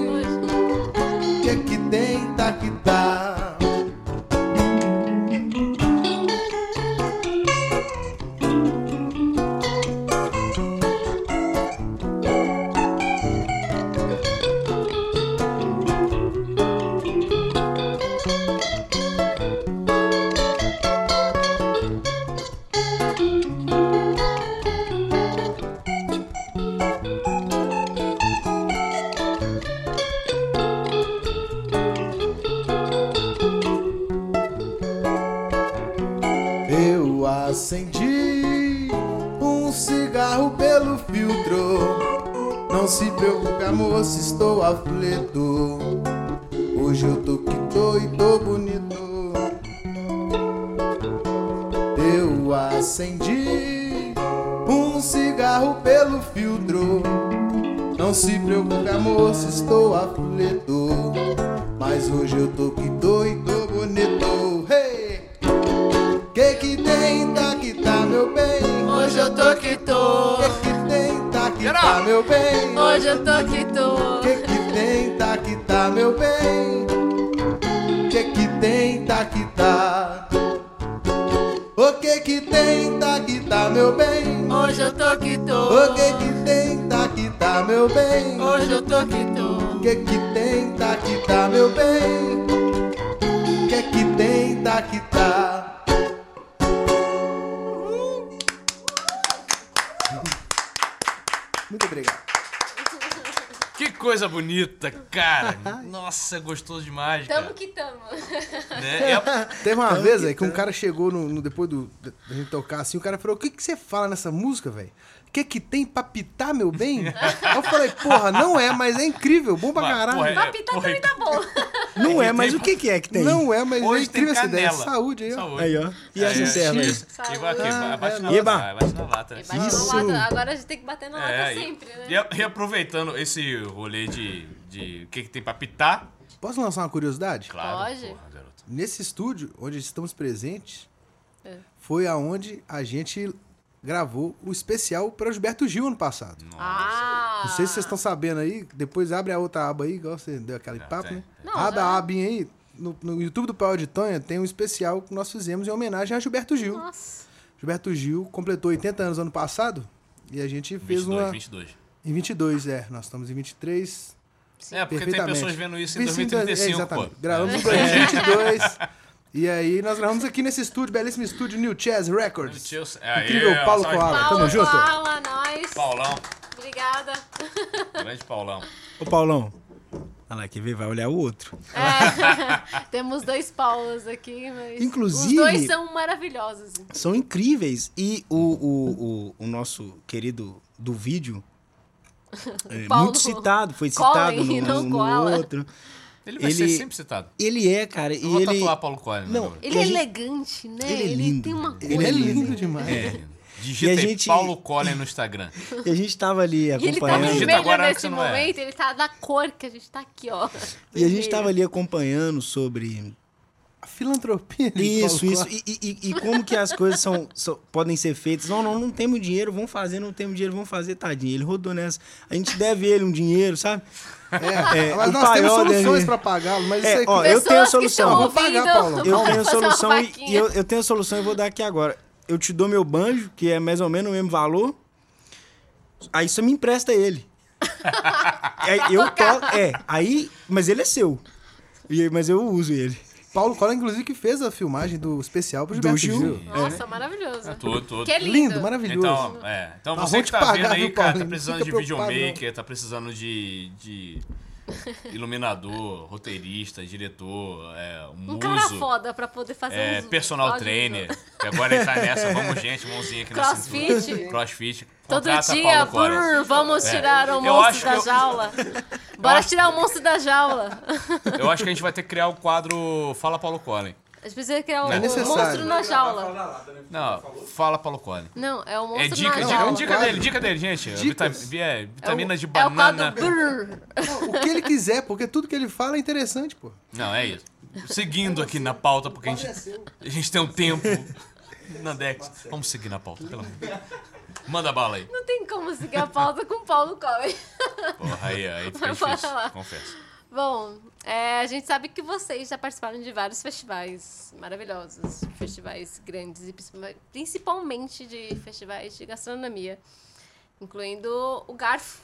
Nossa, é gostoso demais, cara. Tamo que tamo. Né? É- Teve uma vez aí que um cara chegou no, no- depois do, da gente tocar assim, o cara falou: O que, que você fala nessa música, velho? O que que tem pra pitar, meu bem? Aí eu falei: Porra, não é, mas é incrível, bom pra Mas, caralho. porra, Pra pitar porra, também tá bom. Não é, que mas o que, que é que tem? Não é, mas Hoje é incrível essa ideia. Saúde aí, ó. Saúde. Aí, ó. E as É, internas? E aqui, vai- bate na Eba. lata, bate na lata. Isso. Agora a gente tem que bater na lata É, sempre, né? e, e aproveitando esse rolê de, de o que, que tem pra pitar, Posso lançar uma curiosidade? claro. Pode. porra, garoto. Nesse estúdio, onde estamos presentes, É. foi aonde a gente gravou o especial para Gilberto Gil ano passado. Ah! Não sei se vocês estão sabendo aí, depois abre a outra aba aí, igual você deu aquele Já papo, tem. né? Não, abre já. a abinha aí. No, no YouTube do Pau de Tonha tem um especial que nós fizemos em homenagem a Gilberto Gil. Nossa. Gilberto Gil completou 80 anos ano passado e a gente fez 22, uma. 22. Em 22, é. Nós estamos em 23. É, porque tem pessoas vendo isso em Isso em dois- 2035, é, pô. exatamente. Gravamos em 2022. E aí nós gravamos aqui nesse estúdio, belíssimo estúdio New Chess Records. Chelsea- Aí, Incrível, ó, Paulo Koala. palmas. Tamo Paulo, junto? fala, nós. Paulão, Obrigada. grande Paulão. Ô, Paulão. Olha lá, quer ver? Vai olhar o outro. É, temos dois Paulos aqui, mas. Inclusive- Os dois são maravilhosos. São incríveis. E o, o, o, o nosso querido do vídeo, é, Paulo muito citado, foi citado Colin, no, não no outro. Ele vai Ele- ser sempre citado. Ele é, cara, e Eu vou ele... tatuar Paulo Coelho. Não, Ele E é elegante, né? Ele é lindo. tem uma coisa. Ele é lindo demais. É. Digita E a aí, gente- Paulo Coelho no Instagram. E a gente tava ali E ele tá acompanhando... Digita vermelho nesse é. momento, ele tá da cor que a gente tá aqui, ó. E a gente tava ali acompanhando sobre filantropia Isso, isso. E, e- e como que as coisas são, são- podem ser feitas. Não, não, não temos dinheiro, vamos fazer, não temos dinheiro, vamos fazer, tadinho. Ele rodou nessa. A gente deve ele um dinheiro, sabe? É, É, mas nós temos soluções pra pagá-lo, mas É, isso aí... ó, eu tenho a solução. estão Vou pagar, Paulo. Eu tenho solução e, e eu, eu tenho a solução e vou dar aqui agora. Eu te dou meu banjo, que é mais ou menos o mesmo valor. Aí você me empresta ele. aí eu toco. É, aí. Mas ele é seu. E- Mas eu uso ele. Paulo Cola, inclusive, que fez a filmagem do especial pro Do Gilberto Gil. Gil. Nossa, maravilhoso. Tudo, tudo. Que é lindo. Lindo, maravilhoso. Então, é, então Nós você vamos que tá te pagar, vendo aí, viu, cara, tá Paulinho? precisando de videomaker, tá precisando de, de iluminador, roteirista, diretor, é, um, Um cara muso, foda pra poder fazer é, uns personal trainer, que agora ele tá nessa, vamos gente, mãozinha aqui Crossfit. na cintura. Crossfit. Todo dia, brrr, vamos É. tirar o monstro da eu- jaula. Bora acho- tirar o monstro da jaula. Eu acho que a gente vai ter que criar o quadro Fala Paulo Coelho. A gente precisa criar o é necessário. monstro na jaula. Não, Fala Paulo Coelho. Não, é o É monstro dica, na dica, jaula. dica dele, dica dele, gente. Dicas. é, vitamina de É o banana. quadro brrr. O que ele quiser, porque tudo que ele fala é interessante, pô. Não, é isso. Seguindo aqui na pauta, porque a gente, a gente tem um tempo na Dex. Vamos seguir na pauta, pelo amor de Deus. Manda bala aí. Não tem como seguir a pauta com o Paulo Coelho. Porra, aí, aí fica difícil, confesso. Bom, é, a gente sabe que vocês já participaram de vários festivais maravilhosos, festivais grandes e principalmente- de festivais de gastronomia, incluindo o Garfo,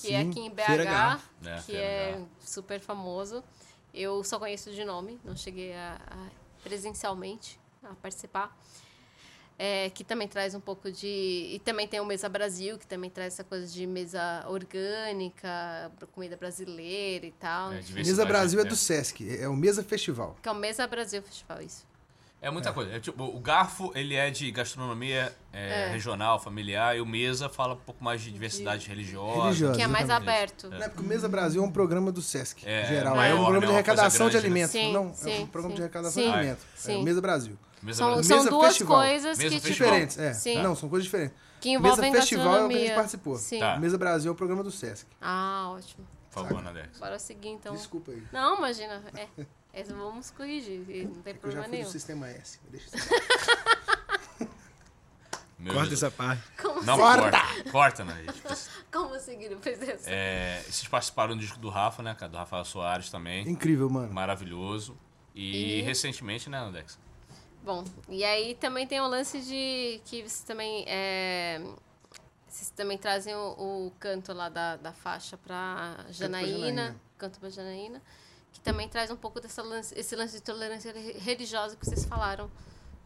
que é Sim, aqui em BH, Garfo. É, que é super famoso. Eu só conheço de nome, não cheguei a, a presencialmente a participar. É, que também traz um pouco de. E também tem o Mesa Brasil, que também traz essa coisa de mesa orgânica, comida brasileira e tal. É, Mesa Brasil é do Sesc, é o Mesa Festival. Que é o Mesa Brasil Festival, isso. É muita coisa. É, tipo, o garfo, ele é de gastronomia é, regional, familiar, e o mesa fala um pouco mais de diversidade religiosa. Religiosa. Que é mais Exatamente. aberto. Não é porque o Mesa Brasil é um programa do Sesc, É, geral. é um né? programa de Uma arrecadação de né? alimentos. Não, é um programa de arrecadação de alimentos. É o Mesa Brasil. Mesa São, Brasil. são Mesa duas festival. coisas Mesa que, tipo, Diferentes, é. Sim. Não, são coisas diferentes. que envolvem Mesa Festival é o que a gente participou. Sim. Tá. Mesa Brasil é o programa do Sesc. Ah, ótimo. Por favor, Nadex. Bora seguir, então. Desculpa aí. Não, imagina. É, é, vamos corrigir. Não tem Eu já problema fui nenhum. do Sistema S. Deixa isso. Meu Corta Jesus. essa parte. Não, Corta! corta. Corta, né? Tipo, Como seguir depois dessa? É, vocês participaram do disco do Rafa, né? cara? Do Rafael Soares também. Incrível, mano. Maravilhoso. E, E- recentemente, né, Nadex? Bom, e aí também tem o lance de que vocês também. É, vocês também trazem o, o canto lá da, da faixa pra Janaína, Janaína. canto pra Janaína, que também traz um pouco dessa lance, esse lance de tolerância re- religiosa que vocês falaram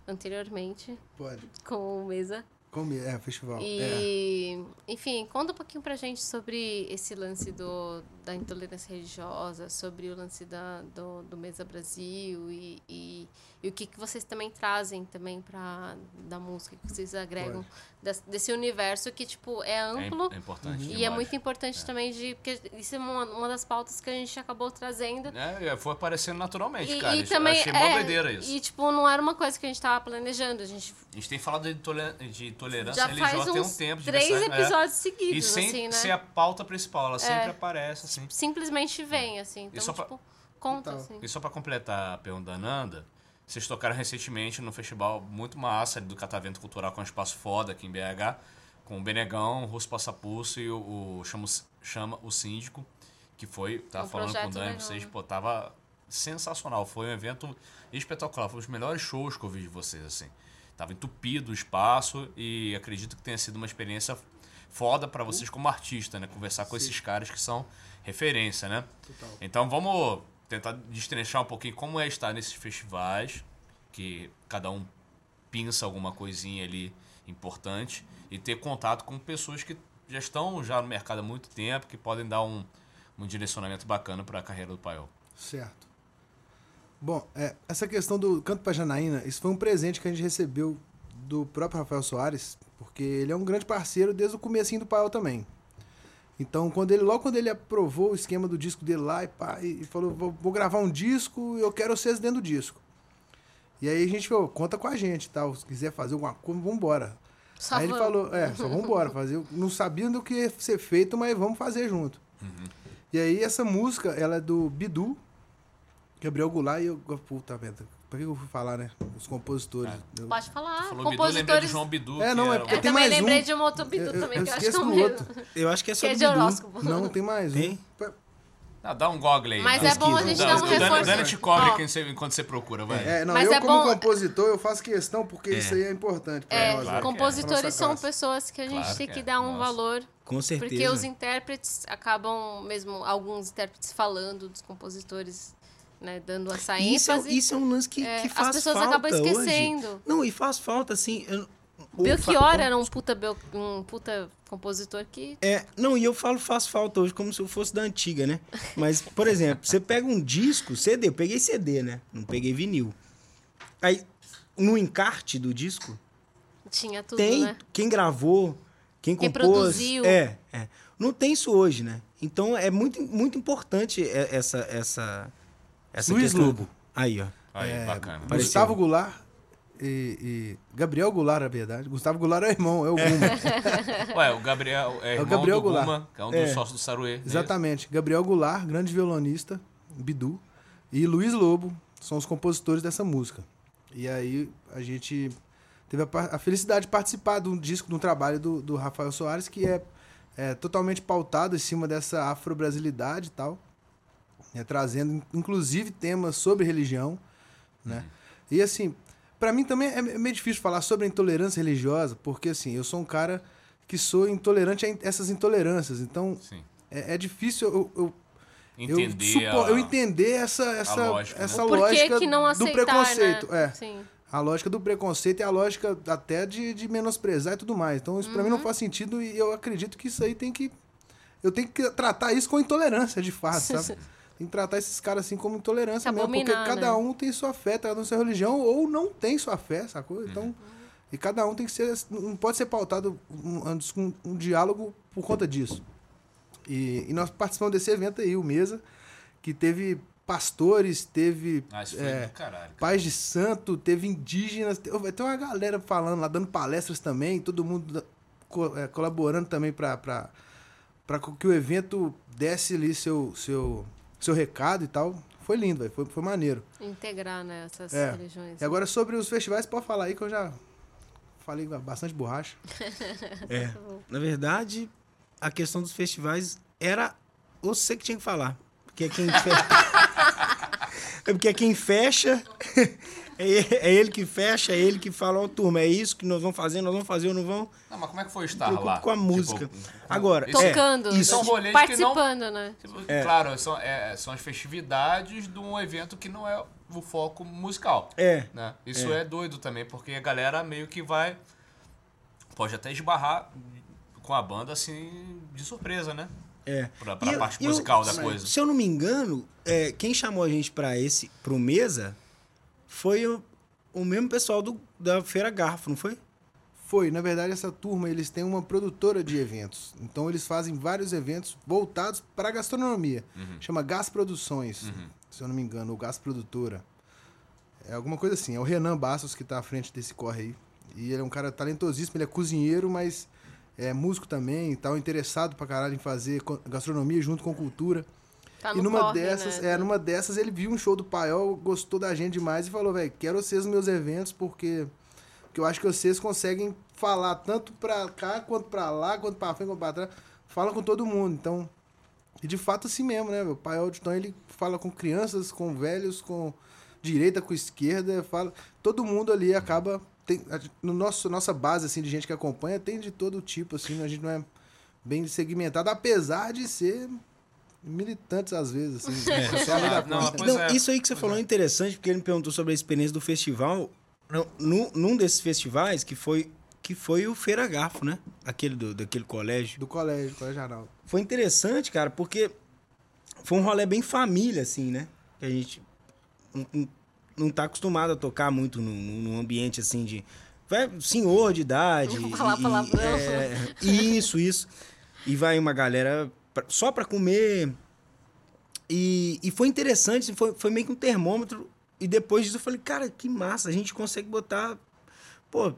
anteriormente Pode. com o Mesa. Como é, festival. É. E, enfim, conta um pouquinho pra gente sobre esse lance do, da intolerância religiosa, sobre o lance da, do, do Mesa Brasil e, e, e o que, que vocês também trazem também pra, da música, que vocês agregam des- desse universo que, tipo, é É, amplo. é importante. E é demais. muito importante também de. Porque isso é uma, uma das pautas que a gente acabou trazendo. É, foi aparecendo naturalmente, E, cara. e Isso- também. Achei mó é, doideira isso. E, tipo, não era uma coisa que a gente tava planejando. A gente A gente tem falado de, toler- de tolerância já faz religiosa tem uns um tempo. de três é. episódios seguidos, E sem assim, né? ser a pauta principal, ela sempre aparece, assim. simplesmente vem, assim. Então, só pra- tipo, conta, Total. assim. E só pra completar a pergunta da Nanda, vocês tocaram recentemente no festival muito massa do Catavento Cultural com um espaço foda aqui em BH, com o Benegão, o Russo Passapulso e o, o chama, chama o Síndico, que foi, tava Um falando com o Dani, vocês, pô, tava sensacional. Foi um evento espetacular, foi um dos melhores shows que eu vi de vocês, assim. Tava entupido o espaço e acredito que tenha sido uma experiência foda pra vocês como artista, né? Conversar com esses caras que são referência, né? Então vamos tentar destrinchar um pouquinho como é estar nesses festivais, que cada um pinça alguma coisinha ali importante e ter contato com pessoas que já estão já no mercado há muito tempo, que podem dar um, um direcionamento bacana para a carreira do Paiol. Certo. Bom, é, essa questão do canto pra Janaína, isso foi um presente que a gente recebeu do próprio Rafael Soares, porque ele é um grande parceiro desde o comecinho do Paiol também. Então, quando ele, logo quando ele aprovou o esquema do disco dele lá e, pá, e falou, vou, vou gravar um disco e eu quero vocês dentro do disco. E aí a gente falou, conta com a gente, tal, se quiser fazer alguma coisa, vambora. Só aí ele vamos. falou, é, só vambora, fazer. Não sabia do que ia ser feito, mas vamos fazer junto. E aí essa música, ela é do Bidu, Gabriel Goulart e eu. Puta merda. Pra que eu fui falar, né? Os compositores. Eu- Pode falar. Falou Bidu, lembrei do compositores. João Bidu. É, não, é porque Eu o- tem também mais lembrei um. de um outro Bidu Eu- eu- também, eu que eu acho que é o outro. Eu acho que é só Que é do de Bidu. horóscopo. Não, tem mais um. Tem? Ah, dá um goggle aí. Mas é bom a gente dar um O Dani- reforço. Te cobre você- enquanto você procura, vai. É, não, Mas eu é como bom- compositor, eu faço questão, porque isso aí é importante pra é, nós. né? claro é. compositores são pessoas que a gente Claro tem que que é. dar um Nossa. valor. Com certeza. Porque os intérpretes acabam, mesmo alguns intérpretes falando dos compositores, né, dando essa Isso é, ênfase. isso é um lance que, É, que as faz pessoas falta acabam hoje. esquecendo. Não, e faz falta, assim... Eu, Belchior era um puta, um puta compositor que É, não, e eu falo faz falta hoje como se eu fosse da antiga, né? Mas, por exemplo, você pega um disco, CD, eu peguei CD, né? Não peguei vinil. Aí, no encarte do disco, tinha tudo, tem né? quem gravou, quem Quem compôs. produziu. É, é. Não tem isso hoje, né? Então é muito, muito importante e- essa essa essa Luiz questão. Lobo. Aí, ó. Aí, bacana. Pareceu. Gustavo Goulart e, e Gabriel Goulart, na verdade. Gustavo Goulart é o irmão, é o Guma. Ué, o Gabriel é irmão Gabriel do Goulart. Guma, que é um É. dos sócios do Saruê. é isso? Exatamente. Gabriel Goulart, grande violonista, Bidu, e Luiz Lobo são os compositores dessa música. E aí a gente teve a, a felicidade de participar de um disco, de um trabalho do, do Rafael Soares, que é, é totalmente pautado em cima dessa afro-brasilidade e tal, né, trazendo inclusive temas sobre religião, né? E assim, pra mim também é é meio difícil falar sobre a intolerância religiosa, porque assim, eu sou um cara que sou intolerante a essas intolerâncias, então é, é difícil eu, eu, eu, Entender supo- a- eu entender essa, essa, lógica, né? essa porquê lógica que não do aceitar, preconceito. né? É. Sim. A lógica do preconceito e a lógica até de, de menosprezar e tudo mais. Então, isso pra mim Uhum. não faz sentido e eu acredito que isso aí tem que. Eu tenho que tratar isso com intolerância, de fato, sabe? tem que tratar esses caras assim como intolerância mesmo, porque abominar, cada né? um tem sua fé, cada um tem sua religião, ou não tem sua fé, sacou? Então, e cada um tem que ser, não pode ser pautado um, um, um diálogo por conta disso. E, e nós participamos desse evento aí, o Mesa, que teve pastores, teve Ah, isso foi é, caralho. pais de santo, teve indígenas, te- tem uma galera falando lá, dando palestras também, todo mundo co- é, colaborando também para para que o evento desse ali seu, seu, seu recado e tal. Foi lindo, foi, foi maneiro. Integrar, né, essas É. religiões. E agora sobre os festivais, pode falar aí que eu já falei bastante borracha. É. Na verdade, a questão dos festivais era você que tinha que falar. Porque é quem fecha. é porque é quem fecha. É ele, é ele que fecha, é ele que fala, ó, turma, é isso que nós vamos fazer, nós vamos fazer ou não vamos. Não, mas como é que foi estar lá? com a música. com- Agora, é, Tocando, isso. São rolês que não- participando, né? tipo, É. Claro, são, é, são as festividades de um evento que não é o foco musical. É. né? Isso é. doido também, porque a galera meio que vai. Pode até esbarrar com a banda assim de surpresa, né? É. Pra, pra E eu- parte eu- musical da se- coisa. Se eu não me engano, é, quem chamou a gente pra esse, pro Mesa, foi o, o mesmo pessoal do, da Feira Garfo, não foi? Foi, na verdade, essa turma, eles têm uma produtora de eventos. Então, eles fazem vários eventos voltados para a gastronomia. Chama Gas Produções, se eu não me engano, ou Gas Produtora. É alguma coisa assim. É o Renan Bastos que está à frente desse corre aí. E ele é um cara talentosíssimo, ele é cozinheiro, mas é músico também tal, interessado pra caralho em fazer gastronomia junto com cultura. Tá e numa corre, dessas, né? é, numa dessas ele viu um show do Paiol, gostou da gente demais e falou, velho, quero vocês nos meus eventos porque, porque eu acho que vocês conseguem falar tanto pra cá, quanto pra lá, quanto pra frente, quanto pra trás. Fala com todo mundo, então... E de fato assim mesmo, né? O Paiol de Tom, ele fala com crianças, com velhos, com direita, com esquerda, fala... Todo mundo ali acaba... Tem, no nosso, nossa base, assim, de gente que acompanha, tem de todo tipo, assim, a gente não é bem segmentado, apesar de ser militantes às vezes, assim. É Ah, não. Pois não, é, isso aí que você falou é interessante, porque ele me perguntou sobre a experiência do festival. Não, num, desses festivais, que foi, que foi o Feira Garfo, né? Aquele do, daquele colégio. Do colégio, colégio Arnaldo. Foi interessante, cara, porque foi um rolê bem família, assim, né? Que a gente não, não- tá acostumado a tocar muito num, ambiente assim de. Vai, senhor de idade. Não falar e- palavrão. é, isso, isso. E vai uma galera pra- só pra comer. E, e foi interessante, foi, foi meio que um termômetro. E depois disso eu falei, cara, que massa, a gente consegue botar. Pô,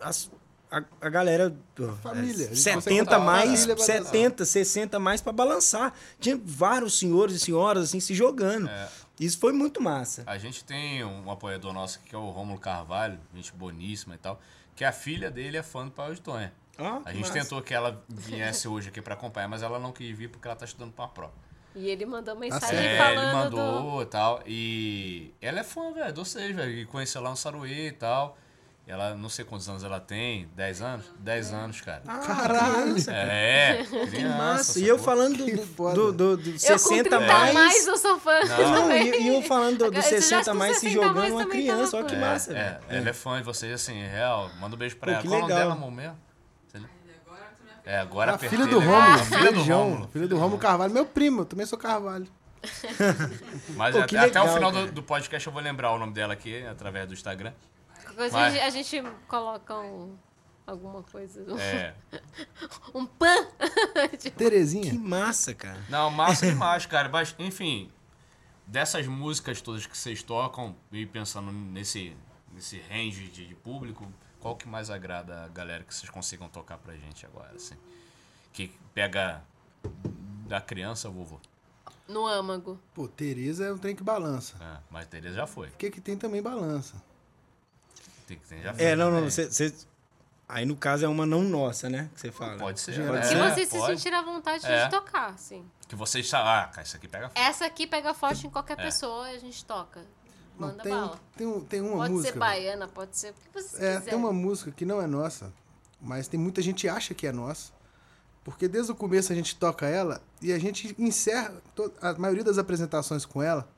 as- a, a galera. pô, Família, a gente 70 consegue botar a mais, família pra 70, 60 mais pra balançar. Tinha vários senhores e senhoras assim se jogando. É. Isso foi muito massa. A gente tem um apoiador nosso aqui, que é o Rômulo Carvalho, gente boníssima e tal, que a filha dele é fã do Pai de Tonha. Ó, A que gente massa. tentou que ela viesse hoje aqui pra acompanhar, mas ela não quis vir porque ela tá estudando pra prova. E ele mandou mensagem sério? É, ele falando do... mandou e tal. E ela é fã, velho, de vocês, velho. E conheceu lá no Saruê e tal. Ela, não sei quantos anos ela tem, 10 anos? 10 anos, cara. Caralho! É, Que criança, massa. E eu falando Que do, do, do, do Eu 60 com 30 mais. mais eu sou fã Não. E, e eu falando do, do Agora, você já 60 com mais se 60 jogando mais uma também criança. Olha que massa, É, velho. ela é fã de vocês, assim, real. Manda um beijo pra Pô, ela. que Qual é o nome legal. dela, amor mesmo? É, agora A filha apertei, do né? Rômulo, A filha do. Rômulo. Filha do Rômulo Carvalho. Meu primo, eu também sou Carvalho. Mas Pô, até, que até o legal, final do, do podcast eu vou lembrar o nome dela aqui, através do Instagram. Vai. a gente- a gente coloca um, alguma coisa. um- É. Um pan. Tipo, Terezinha. Que massa, cara. Não, massa demais, cara. Mas, enfim, dessas músicas todas que vocês tocam, e pensando nesse, nesse range de, de público, qual que mais agrada a galera que vocês consigam tocar pra gente agora, assim? Que pega da criança vovô. no âmago. Pô, Tereza é um trem que balança. É, mas Tereza já foi. O que que tem também balança? Tem, tem, já foi É, não, não. Você, Aí no caso é uma não nossa, né? Que você fala. Pode ser. Geral. é, Se vocês se pode. sentirem à vontade É. de tocar, sim. Que vocês sabem. Ah, cara, isso aqui pega fogo. Essa aqui pega forte em qualquer É. pessoa e a gente toca. Não, Manda tem, bala. tem, um- tem uma Pode música. ser baiana, pode ser o que vocês É, quiserem. tem uma música que não é nossa, mas tem muita gente que acha que é nossa. Porque desde o começo a gente toca ela e a gente encerra a maioria das apresentações com ela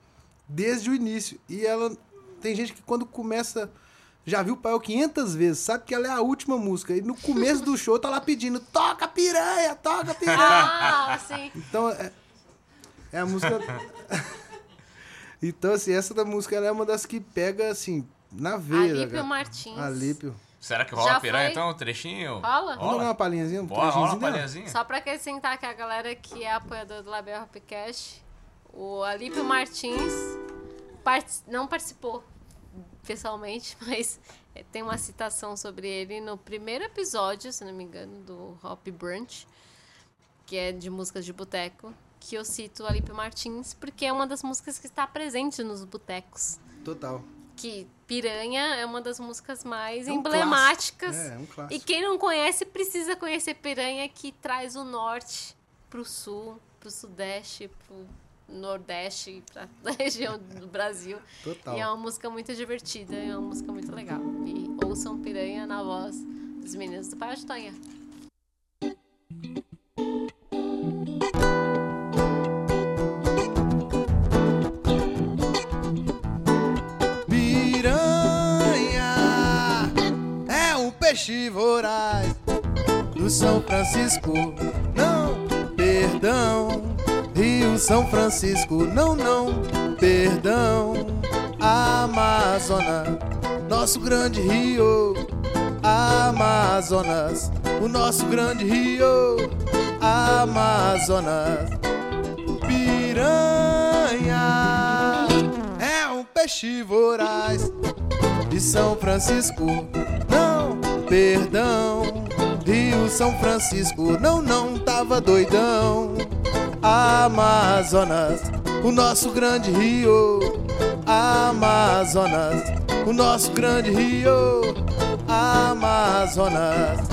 desde o início. E ela tem gente que quando começa já viu o Pael 500 vezes, sabe que ela é a última música. E no começo do show tá lá pedindo: "Toca piranha, toca piranha". Ah, sim. Então, é, É a música. então, assim, essa da música ela é uma das que pega, assim, na veia. Alípio cara. Martins. Alípio. Será que rola Já piranha foi? então? Um trechinho? Rola? Vamos dar uma palhinhazinha? Um Bora, rola uma palhazinha. Só pra acrescentar que a galera que é apoiadora do Label Hopcast, o Alípio Martins part- não participou pessoalmente, mas tem uma citação sobre ele no primeiro episódio, se não me engano, do Hop Brunch, que é de músicas de boteco, que eu cito Alípio Martins, porque é uma das músicas que está presente nos botecos. Total. Que Piranha é uma das músicas mais É um emblemáticas. clássico. É, é um clássico. E quem não conhece precisa conhecer Piranha, que traz o norte pro sul, pro sudeste, pro nordeste, pra região do Brasil. Total. E é uma música muito divertida, é uma música muito legal. E ouçam Piranha na voz dos meninos do Pai Tonha. Peixe voraz do São Francisco. Não, perdão. Rio São Francisco, não, não, perdão. Amazonas, nosso grande rio. Amazonas, o nosso grande rio. Amazonas. Piranha é um peixe voraz de São Francisco. Perdão. Rio São Francisco, não, não tava doidão. Amazonas, o nosso grande rio. Amazonas, o nosso grande rio. Amazonas.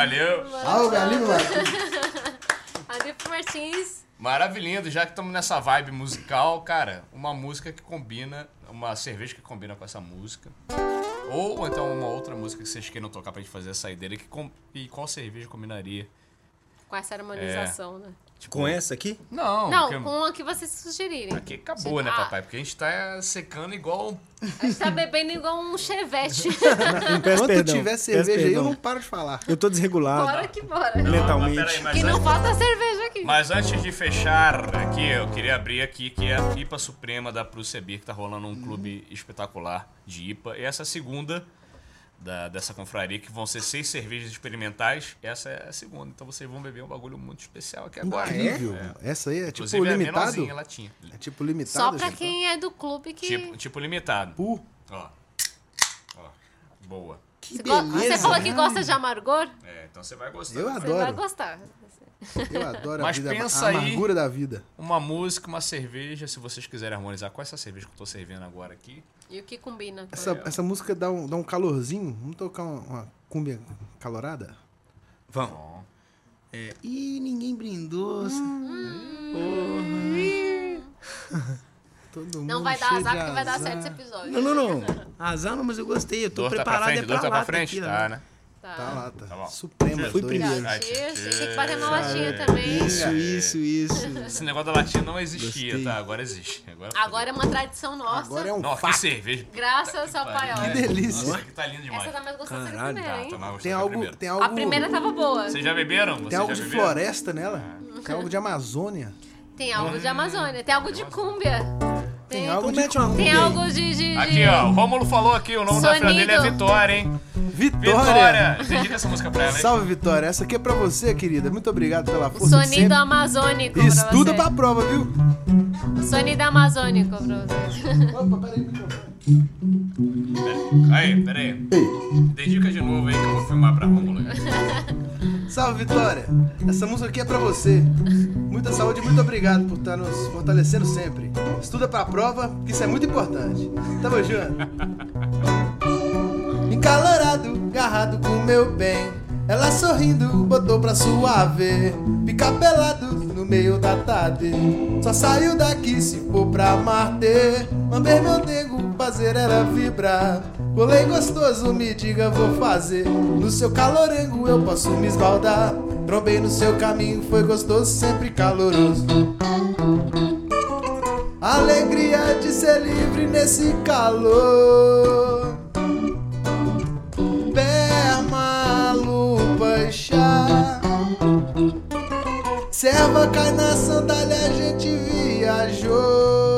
Valeu. Ah, o galinho lá. Alípio Martins, Maravilhoso, já que estamos nessa vibe musical, cara, uma música que combina, uma cerveja que combina com essa música. Ou então uma outra música que vocês queiram tocar pra gente fazer a saideira. Que com... E qual cerveja combinaria? com essa harmonização, né? Tipo, Com essa aqui? Não, Não, porque com a que vocês sugerirem. aqui acabou, né, Ah. papai? Porque a gente tá secando igual. A gente tá bebendo igual um chevette. Não, Enquanto perdão, tiver cerveja aí, eu não paro de falar. Eu tô desregulado. bora que bora. Mentalmente. Mas peraí, mas Que não antes- falta cerveja aqui. Mas antes de fechar aqui, eu queria abrir aqui que é a IPA Suprema da Prússia Beer, que tá rolando um clube espetacular de IPA. E essa é segunda da, dessa confraria, que vão ser seis cervejas experimentais. Essa é a segunda. Então vocês vão beber um bagulho muito especial aqui agora. Incrível. Essa aí é tipo Inclusive é limitado? menorzinha, latinha. É tipo limitado? Só pra gente? quem é do clube que. Tipo, tipo limitado. Pu. Ó. Ó. Boa. Que Você go- beleza. Você falou que gosta de amargor? É, então você vai gostar. Eu Você adoro. vai gostar. Eu adoro a Mas vida, pensa a aí- amargura da vida. Uma música, uma cerveja, se vocês quiserem harmonizar com essa cerveja que eu tô servindo agora aqui. E o que combina? com- Essa, essa música dá um, dá um calorzinho. Vamos tocar uma, uma cúmbia calorada? Vamos. É, Ih, ninguém brindou. Todo Não vai dar azar porque vai dar certo esse episódio. Não, não, não. Azar não, mas eu gostei. Eu tô Dor tá pra preparado frente, é dor tá pra frente? aqui, ó. Tá, né? Tá. Tá lá, tá. Tá bom. Suprema, Fui primeiro. Cheers. Tem que bater na latinha também. Isso, isso, isso. Esse negócio da latinha não existia, Gostei. tá? Agora existe. Agora, Agora é uma tradição nossa. Agora é um que fato. cerveja. Graças ao paiol. Que delícia. Nossa, aqui tá lindo demais. Essa tá mais gostosa que a Caralho, primeira, Tá, hein? tá mais Tem que a algo, primeira. tem algo, A primeira tava boa. Vocês já beberam? Vocês tem algo já de beberam? floresta nela. Tem algo de Amazônia. Tem algo de Amazônia, tem algo de cúmbia. Tem algo Então de mete uma Tem algo de. de, de- Aqui, ó. O Rômulo falou aqui, o nome da filha dele é Sonido. Vitória, hein? Vitória. Vitória! Dedica essa música pra ela, hein? Salve, Vitória. Essa aqui é pra você, querida. Muito obrigado pela força de Sonido sempre. amazônico. Estuda pra pra prova, viu? Sonido amazônico pra você. Opa, peraí, microfone. Aí, pera aí. Dedica de novo aí que eu vou filmar pra Rômulo. Salve, Vitória. Essa música aqui é pra você. Muita saúde e muito obrigado por estar nos fortalecendo sempre. Estuda pra prova, que isso é muito importante. Tamo junto. Encalorado, agarrado com meu bem. Ela sorrindo, botou pra suave. Fica pelado no meio da tarde. Só saiu daqui se for pra Marte. Lamber meu dengo, fazer ela vibrar. Colei gostoso, me diga, vou fazer. No seu calorengo eu posso me esbaldar. Trombei no seu caminho, foi gostoso, sempre caloroso. Alegria de ser livre nesse calor. Serva cai na sandália, a gente viajou.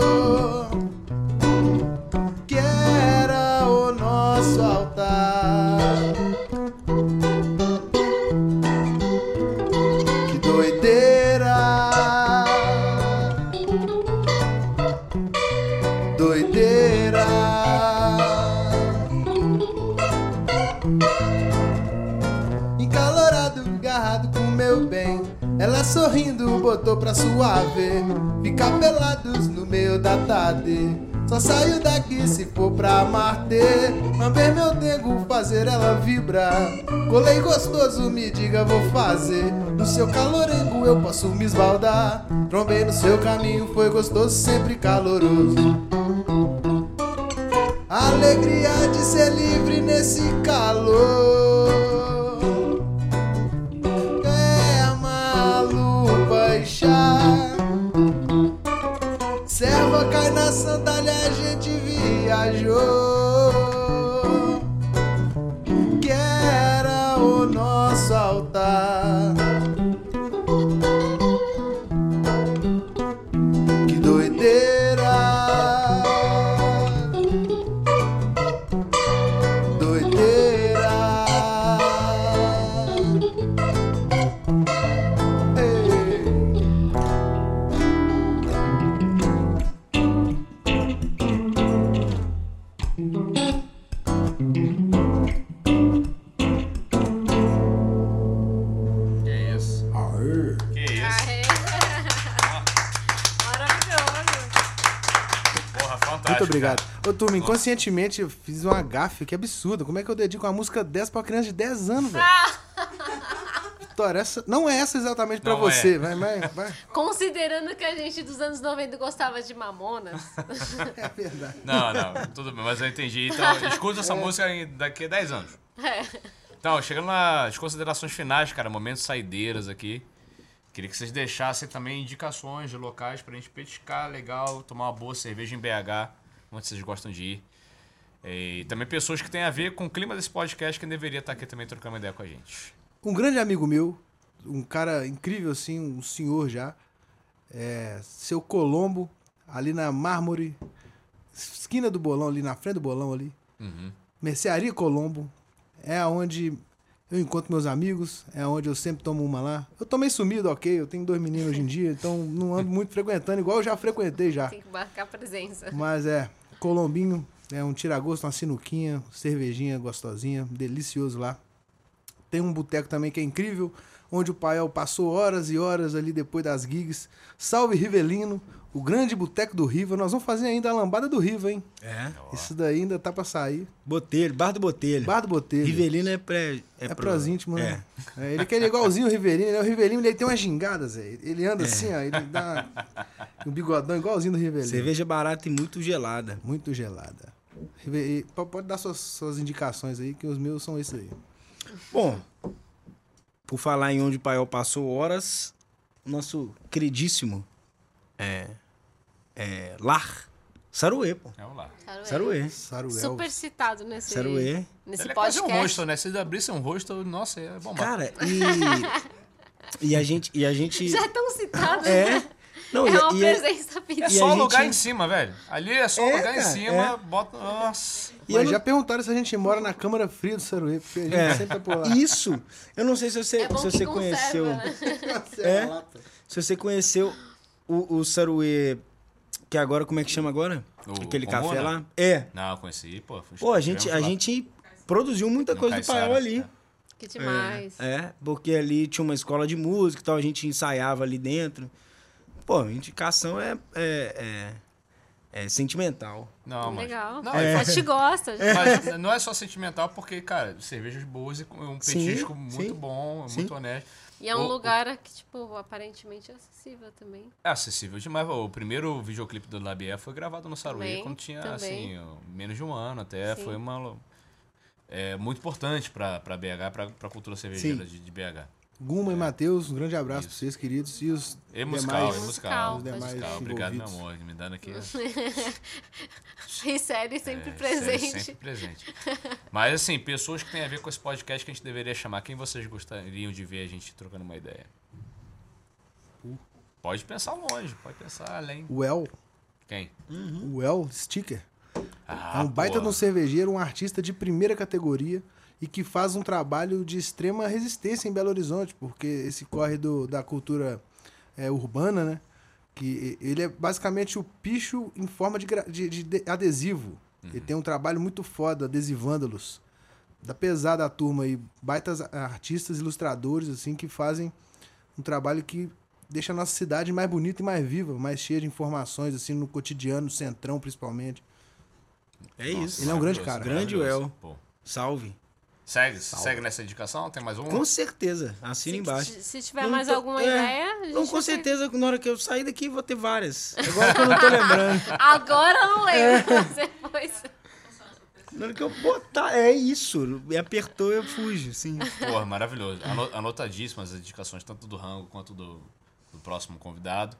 Botou pra suave. Ficar pelados no meio da tarde. Só saio daqui se for pra Marte. Lamber meu dengo, fazer ela vibrar. Colei gostoso, me diga, vou fazer. No seu calorengo eu posso me esbaldar. Trombei no seu caminho, foi gostoso, sempre caloroso. Alegria de ser livre nesse calor. Chá. Serva cai na sandália, a gente viajou. Fantástico. Muito obrigado. cara. Ô, turma, inconscientemente eu fiz uma gafe, que absurdo. Como é que eu dedico uma música dessa pra uma criança de 10 anos, velho? Vitória, essa... não é essa exatamente pra Não você. é. Vai, vai, vai. Considerando que a gente dos anos 90 gostava de Mamonas. É verdade. Não, não, tudo bem, mas eu entendi. Então, escuta essa música em- daqui a 10 anos. Então, chegando nas considerações finais, cara, momentos saideiras aqui. Queria que vocês deixassem também indicações de locais pra gente petiscar legal, tomar uma boa cerveja em BH, onde vocês gostam de ir. E também pessoas que têm a ver com o clima desse podcast que deveria estar aqui também trocando ideia com a gente. Um grande amigo meu, um cara incrível assim, um senhor já, é, seu Colombo, ali na Mármore, esquina do Bolão, ali na frente do Bolão ali. Uhum. Mercearia Colombo, é onde eu encontro meus amigos, é onde eu sempre tomo uma lá. Eu tô meio sumido, ok, eu tenho dois meninos hoje em dia, então não ando muito frequentando, igual eu já frequentei já. Tem que marcar presença. Mas é, Colombinho, é um tiragosto, uma sinuquinha, cervejinha gostosinha, delicioso lá. Tem um boteco também que é incrível, onde o Pael passou horas e horas ali depois das gigs. Salve Rivelino, o grande boteco do Riva. Nós vamos fazer ainda a lambada do Riva, hein? É. Isso daí ainda tá pra sair. Botelho, Bar do Botelho. Bar do Botelho. Rivelino é pré. É, pro- pros íntimos, É. né? É, ele que ele é igualzinho o Rivelino, né? O Rivelino ele tem umas gingadas, Zé. Ele anda assim, ó, ele dá um bigodão igualzinho do Rivelino. Cerveja barata e muito gelada. Muito gelada. Rive- po- Pode dar suas, suas indicações aí, que os meus são esses aí. Bom, por falar em onde o Paiol passou horas, nosso queridíssimo é, é, Lar Saruê, pô. É, vamos lá. Saruê. Saruel. Super citado nesse, Saruê. nesse Ele é quase podcast. um rosto, né? Se abrisse um rosto, nossa, é bom. Cara, e. e a gente. E a gente. Já é tão citado. É. Não, é e, uma e é- presença É E a só gente- lugar em cima, velho. Ali é só É, lugar em cara, cima, é. bota. Nossa. e Mas não- já perguntaram se a gente mora na Câmara Fria do Saruê, porque a gente É. sempre tá por lá. Isso. Eu não sei se você, É bom se que você conserva, conheceu. né? É? Se você conheceu o, o Saruê. Que agora, como é que chama agora? O Aquele Comuna? café lá? É. Não, conheci, pô. Pô, a gente, a lá. gente produziu muita No coisa do Caiçara, Paiol ali. é. Que demais. É, porque ali tinha uma escola de música e tal, a gente ensaiava ali dentro. Pô, indicação é, é, é, é sentimental. Não, mas. Legal. Não, É. A gente gosta. Mas não é só sentimental, porque, cara, cervejas boas e um Sim, petisco muito sim. bom, Sim. muito honesto. E é um O- o- lugar que, tipo, aparentemente é acessível também. É acessível demais. O primeiro videoclipe do Labier foi gravado no Saruí Também, quando tinha, também. assim, menos de um ano até. Sim. Foi uma... É muito importante pra, pra BH, pra, pra cultura cervejeira de, de BH. Guma e Matheus, um grande abraço Isso. pra vocês, queridos. E os E musical, demais, e musical. Os demais musical. Obrigado, meu amor, me dando aqui. E série sempre É, presente. sério, Sempre presente. Mas, assim, pessoas que têm a ver com esse podcast que a gente deveria chamar. Quem vocês gostariam de ver a gente trocando uma ideia? Pode pensar longe, pode pensar além. O El, Quem? o El Sticker. Ah, é um baita pô. de um cervejeiro, um artista de primeira categoria e que faz um trabalho de extrema resistência em Belo Horizonte, porque esse corre do, da cultura é, urbana, né? Que ele é basicamente o picho em forma de, de- de de- adesivo. Ele tem um trabalho muito foda, adesivando-los. Da pesada a turma aí, baitas artistas, ilustradores, assim, que fazem um trabalho que deixa a nossa cidade mais bonita e mais viva, mais cheia de informações, assim, no cotidiano, no centrão, principalmente. É isso. Ele é um grande cara. Grande. El. Pô. Salve. Segue, segue nessa indicação? Tem mais um? Com certeza. Assina Se, embaixo. se- se tiver Não mais tô- alguma é, ideia, a gente Não, com vai- certeza, na hora que eu sair daqui, vou ter várias. Agora que eu não tô lembrando. Agora eu não lembro. Depois. Na hora que eu botar, é isso. Me apertou, eu fujo, sim. Porra, maravilhoso. Ano- Anotadíssimas as indicações, tanto do Rango quanto do, do próximo convidado.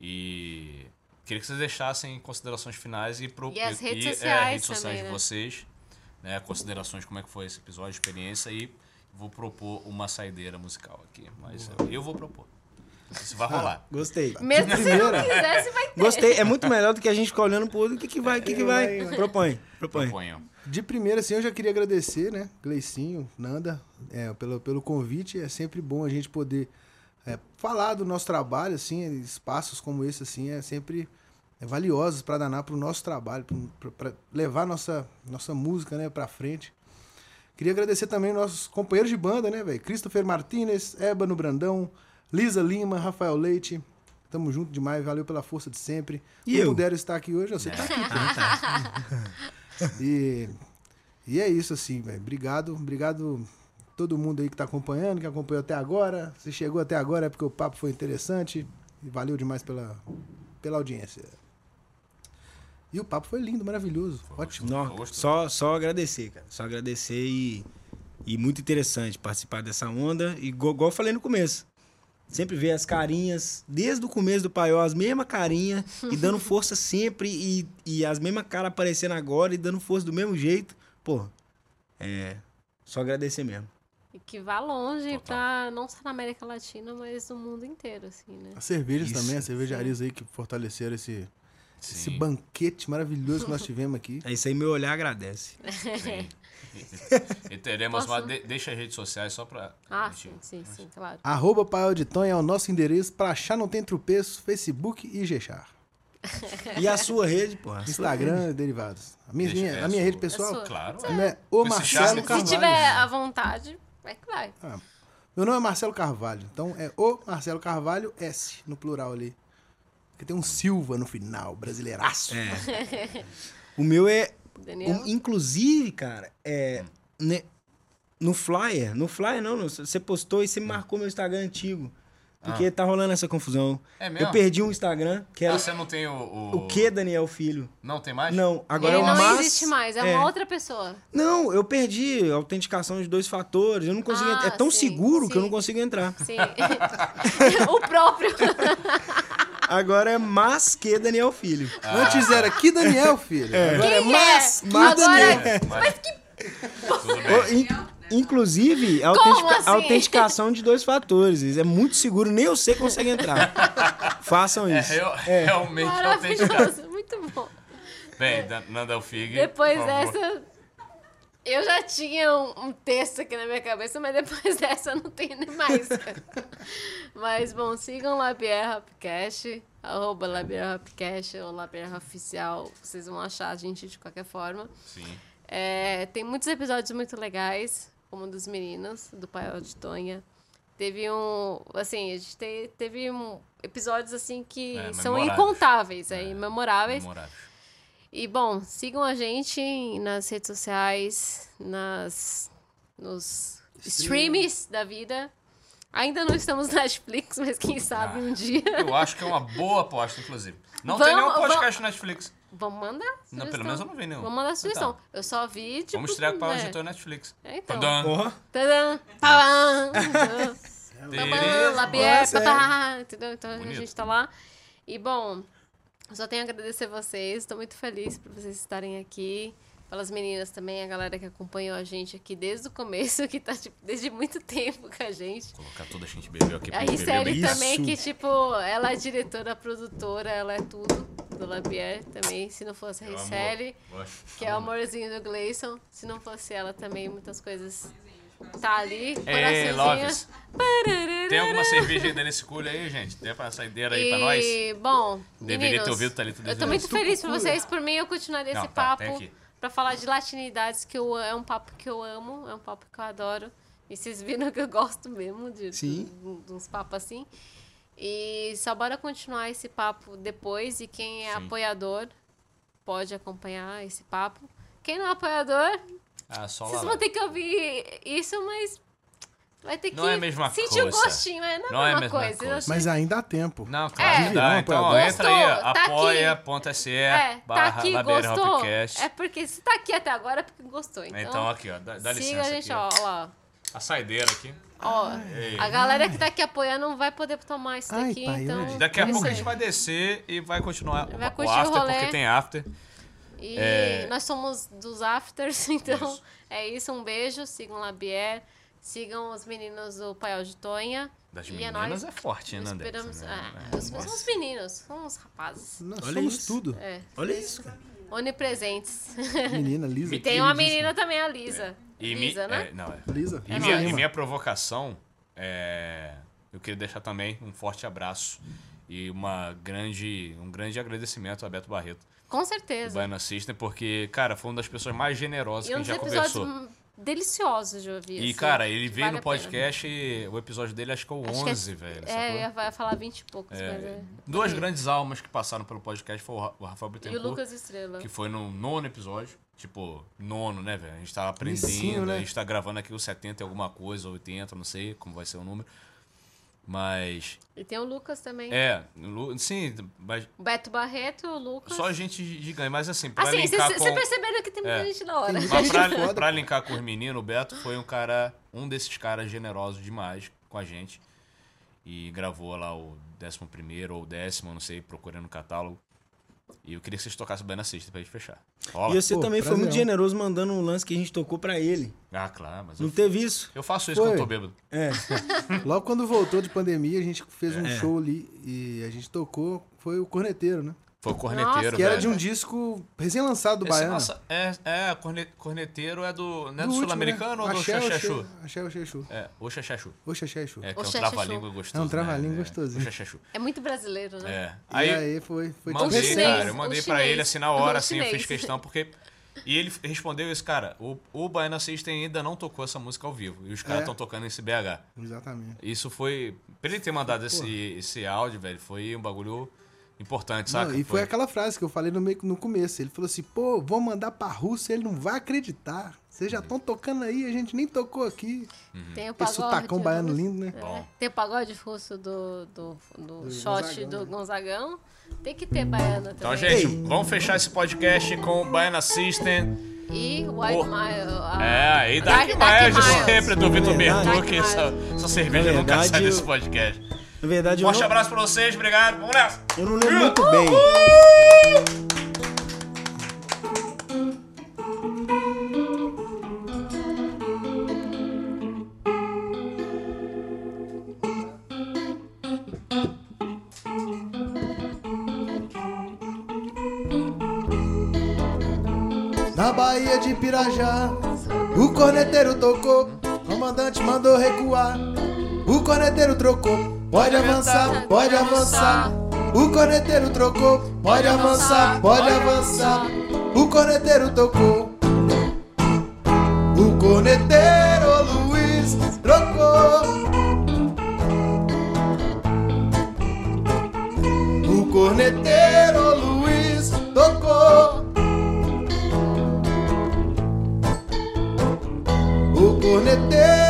E queria que vocês deixassem considerações finais e, pro, E as redes é, sociais redes sociais também, de né? vocês. Né, considerações, como é que foi esse episódio, experiência. E vou propor uma saideira musical aqui. Mas eu, eu vou propor. Isso vai rolar. Gostei. Mesmo se não quisesse, vai ter. Gostei. É muito melhor do que a gente ficar olhando pro outro. O que, que vai? O que, que vai? Propõe. Propõe. Proponham. De primeira, assim, eu já queria agradecer, né, Gleicinho, Nanda, é, pelo, pelo convite. É sempre bom a gente poder é, falar do nosso trabalho, assim, espaços como esse, assim, é sempre é, valiosos para danar para o nosso trabalho, para levar nossa, nossa música, né, para frente. Queria agradecer também nossos companheiros de banda, né, velho? Christopher Martinez, Ébano Brandão, Lisa Lima, Rafael Leite. Tamo junto demais, valeu pela força de sempre. E Não eu? puderam estar aqui hoje, você tá aqui. E, e é isso, assim, velho. Obrigado, obrigado todo mundo aí que tá acompanhando, que acompanhou até agora. Se chegou até agora é porque o papo foi interessante. E valeu demais pela, pela audiência. E o papo foi lindo, maravilhoso. Ótimo. Nó, Gostoso. só, só agradecer, cara. Só agradecer e, e muito interessante participar dessa onda. E igual, igual eu falei no começo. Sempre ver as carinhas, desde o começo do Paiol, as mesmas carinhas, e dando força sempre, e, e as mesmas caras aparecendo agora, e dando força do mesmo jeito. Pô, é. Só agradecer mesmo. E que vá longe Total. pra não só na América Latina, mas no mundo inteiro, assim, né? As cervejas Isso. também, as cervejarias aí que fortaleceram esse, esse Sim. banquete maravilhoso que nós tivemos aqui. É isso aí, meu olhar agradece. Sim. E teremos Posso? uma. de- deixa as redes sociais só pra. Ah, gente- sim, sim, sim, claro. Arroba Paiol de Tonha é o nosso endereço. Pra achar não tem tropeço, Facebook e Gechar. E a sua rede, porra? Instagram e derivados. A minha, Deixa- minha- é a minha sua. rede É pessoal sua. Claro. é o Esse Marcelo charme- Se Carvalho. tiver à vontade, vai que vai. Meu nome é Marcelo Carvalho. Então é o Marcelo Carvalho S no plural ali. Porque tem um Silva no final, brasileiraço. É. O meu é Daniel? Um- inclusive, cara, é. né, no flyer, no flyer não, você postou e você marcou meu Instagram antigo. Porque tá rolando essa confusão. É mesmo? Eu perdi um Instagram, que era Ah, você não tem o. O, o que Daniel Filho? Não tem mais? Não, agora Ele é o não Mas- existe mais, é, é. uma outra pessoa. Não, eu perdi a autenticação de dois fatores. Eu não consigo. Ah, é tão sim, seguro que eu sim. não consigo entrar. Sim. o próprio. Agora é mas que Daniel Filho. Antes era que Daniel, filho. Agora é Quem mas é? que Agora- Daniel. É, mas, Tudo bem. Ô, in- Inclusive, a, autentica- assim? autenticação de dois fatores. É muito seguro, nem você consegue entrar. Façam É, isso. real- realmente autentificado. Maravilhoso, muito bom. Bem, Nanda Fig. Depois dessa. Eu já tinha um, um texto aqui na minha cabeça, mas depois dessa eu não tenho nem mais. mas, bom, sigam Labier Hopcast, arroba Labier Hopcast ou Labier Oficial. Vocês vão achar a gente de qualquer forma. Sim. É, tem muitos episódios muito legais, como dos meninos, do Pai de Tonha. Teve um. Assim, a gente te- teve um, episódios assim que É, são memoráveis. incontáveis, é, imemoráveis. Memorável. E bom, sigam a gente nas redes sociais, nas nos streams da vida. Ainda não estamos na Netflix, mas quem sabe um dia. Eu acho que é uma boa aposta, inclusive. Não Vamos- tem nenhum vamos- podcast Netflix. Vamos mandar Não, pelo menos eu não vi nenhum. Vamos mandar sugestão. Então, Eu só vi, tipo... vamos estrear com o né? editor Netflix. É, então. Tadã. Porra. Tadã, tadã, Tereza. Labier, Nossa, é. papá, entendeu? Então a gente tá lá. E bom, só tenho a agradecer vocês. Estou muito feliz por vocês estarem aqui. Pelas meninas também, a galera que acompanhou a gente aqui desde o começo, que tá tipo, desde muito tempo com a gente. Colocar toda a gente bebeu aqui pra A Ricele também, que tipo, ela é diretora, produtora, ela é tudo do Labier também. Se não fosse a amor. Ricele, que é o amorzinho do Gleison, se não fosse ela também, muitas coisas tá ali. Ei. Loves. Tem alguma cerveja ainda nesse culho aí, gente? Tem pra saideira aí pra nós? E, bom, Deveria meninos, ter ouvido Thalita Eu tô muito feliz por vocês. Por mim, eu continuaria Não, esse tá, papo pra falar de latinidades, que eu, é um papo que eu amo, é um papo que eu adoro. E vocês viram que eu gosto mesmo de, Sim. de, de uns papos assim. E só bora continuar esse papo depois. E quem é Sim. apoiador pode acompanhar esse papo. Quem não é apoiador, Ah, só vocês lá. vão ter que ouvir isso, mas vai ter que Não é a mesma sentir coisa. o gostinho, mas não, é a mesma coisa. Acho Mas ainda há tempo. Não, É. claro que dá. Virão Então apoiadores. entra aí? Tá apoia.se É, tá barra aqui, Labeira gostou? Hopcast. É porque se tá aqui até agora é porque gostou. Então, Então aqui, ó, dá, dá siga licença a gente, aqui, ó. ó, ó. A saideira aqui. Ó, Ei. a galera que tá aqui apoiando não vai poder tomar isso Ai, daqui, pai, então... Daqui a é pouco a gente vai descer e vai continuar Vai o, o after, rolê. porque tem after. E É. nós somos dos afters, então Isso. é isso. Um beijo, sigam Labier, sigam os meninos do Paiol de Tonha. Das e é meninas nóis. é forte, né? Esperamos... Né? Ah, os, são os meninos, são os rapazes. Nós Olha somos isso. tudo. É, Olha isso, cara. onipresentes. Menina, Lisa. E tem uma menina também, a Lisa. E mi- Lisa, né? é, não, é. Lisa. E, É minha, e minha provocação é. Eu queria deixar também um forte abraço e uma grande, um grande agradecimento a Beto Barreto, Com certeza. Baiano System, porque, cara, foi uma das pessoas mais generosas E que a gente já episódios conversou. deliciosos de ouvir. E, assim, cara, ele que veio vale no podcast, e o episódio dele acho que é o Acho que 11, velho. É, eu ia vai falar 20 e poucos, É, mas é. Duas grandes almas que passaram pelo podcast foi o Ra- o Rafael E o Bittencourt, Lucas Estrela. que foi no nono episódio. Tipo, nono, né, velho? A gente tava aprendendo, né? a gente tá gravando aqui o 70 e alguma coisa, 80, não sei como vai ser o número. Mas, E tem o Lucas também. é, Lu- sim, mas O Beto Barreto, o Lucas. só gente gigante. Mas assim, pra Assim, linkar vocês com... perceberam que tem muita É. gente da hora. Mas pra, foda. pra linkar com os meninos, o Beto foi um cara, um desses caras generosos demais com a gente. E gravou lá o 11 ou o décimo, não sei, procurando no catálogo. E eu queria que vocês tocassem bem na sexta pra gente fechar. Rola? E você Pô, também foi prazerão. muito generoso mandando um lance que a gente tocou pra ele. Ah, claro, mas Não eu, teve isso? eu faço isso Foi. quando eu tô bêbado. É. Logo quando voltou de pandemia, a gente fez um É. show ali e a gente tocou. Foi o Corneteiro, né? Foi o corneteiro, Que era de um disco recém-lançado do Esse, Baiano. nossa, é, é, corne- corneteiro é do. Não é do, sul-americano né? ou do Axé, Xaxachu? Axé, Axé. É, o Xaxé, Axé. É, que é O um trava-língua gostoso. É um trava-língua né? gostosinho. O Xaxachu. É muito brasileiro, né? É. E Aí, aí foi, foi Mandei, chinês, cara. Eu mandei o pra ele assim na hora, O assim, eu fiz questão, porque. E ele respondeu isso, cara. O, o Baiana System ainda não tocou essa música ao vivo. E os caras É. estão tocando esse BH. Exatamente. Isso foi. Pra ele ter mandado esse, esse áudio, velho, foi um bagulho importante, Não, saca? e foi aquela frase que eu falei no, meio, no começo. Ele falou assim, pô, vou mandar pra Rússia, ele não vai acreditar. Vocês já estão tocando aí, a gente nem tocou aqui. Tem o Esse pagode. sotacão baiano russo. lindo, né? É. Tem o pagode russo do, do, do, Do shot Gonzagão, do né? Gonzagão. Tem que ter baiana também. Então, gente, Ei. vamos fechar esse podcast com o Baiana System. E White. Mile. a- É, aí Dark, Dark- Dark Miles de Miles. sempre, do Vitor Verdade. Bertu, que Dark essa, essa cerveja nunca sai desse eu- podcast. Na verdade, Forte não, abraço pra vocês, obrigado. Vamos nessa. eu não lembro muito bem. Na Bahia de Pirajá, o corneteiro tocou, comandante mandou recuar. O corneteiro trocou, pode avançar, pode avançar. O corneteiro trocou, pode avançar, pode avançar. O corneteiro tocou. O corneteiro Luiz trocou. O corneteiro Luiz tocou. O corneteiro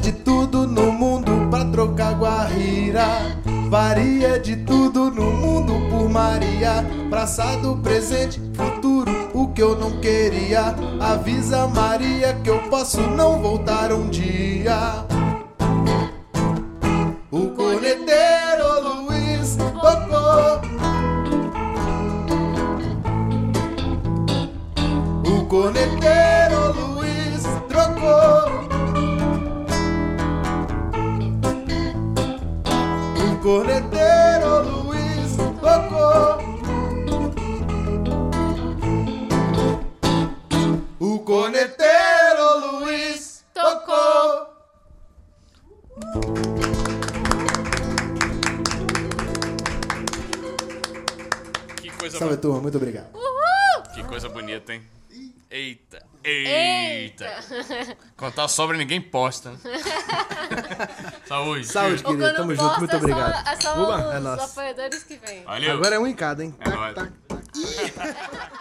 de tudo no mundo pra trocar guarrira. Varia de tudo no mundo por Maria. Passado, presente, futuro, o que eu não queria. Avisa Maria que eu posso não voltar um dia. Contar sobra ninguém posta. né? Saúde. Saúde, quando Tamo junto. Muito é só- obrigado. É só Oba, os é nóis. apoiadores que vêm. Valeu. Agora é um em cada, hein? É nóis. Tac, tac.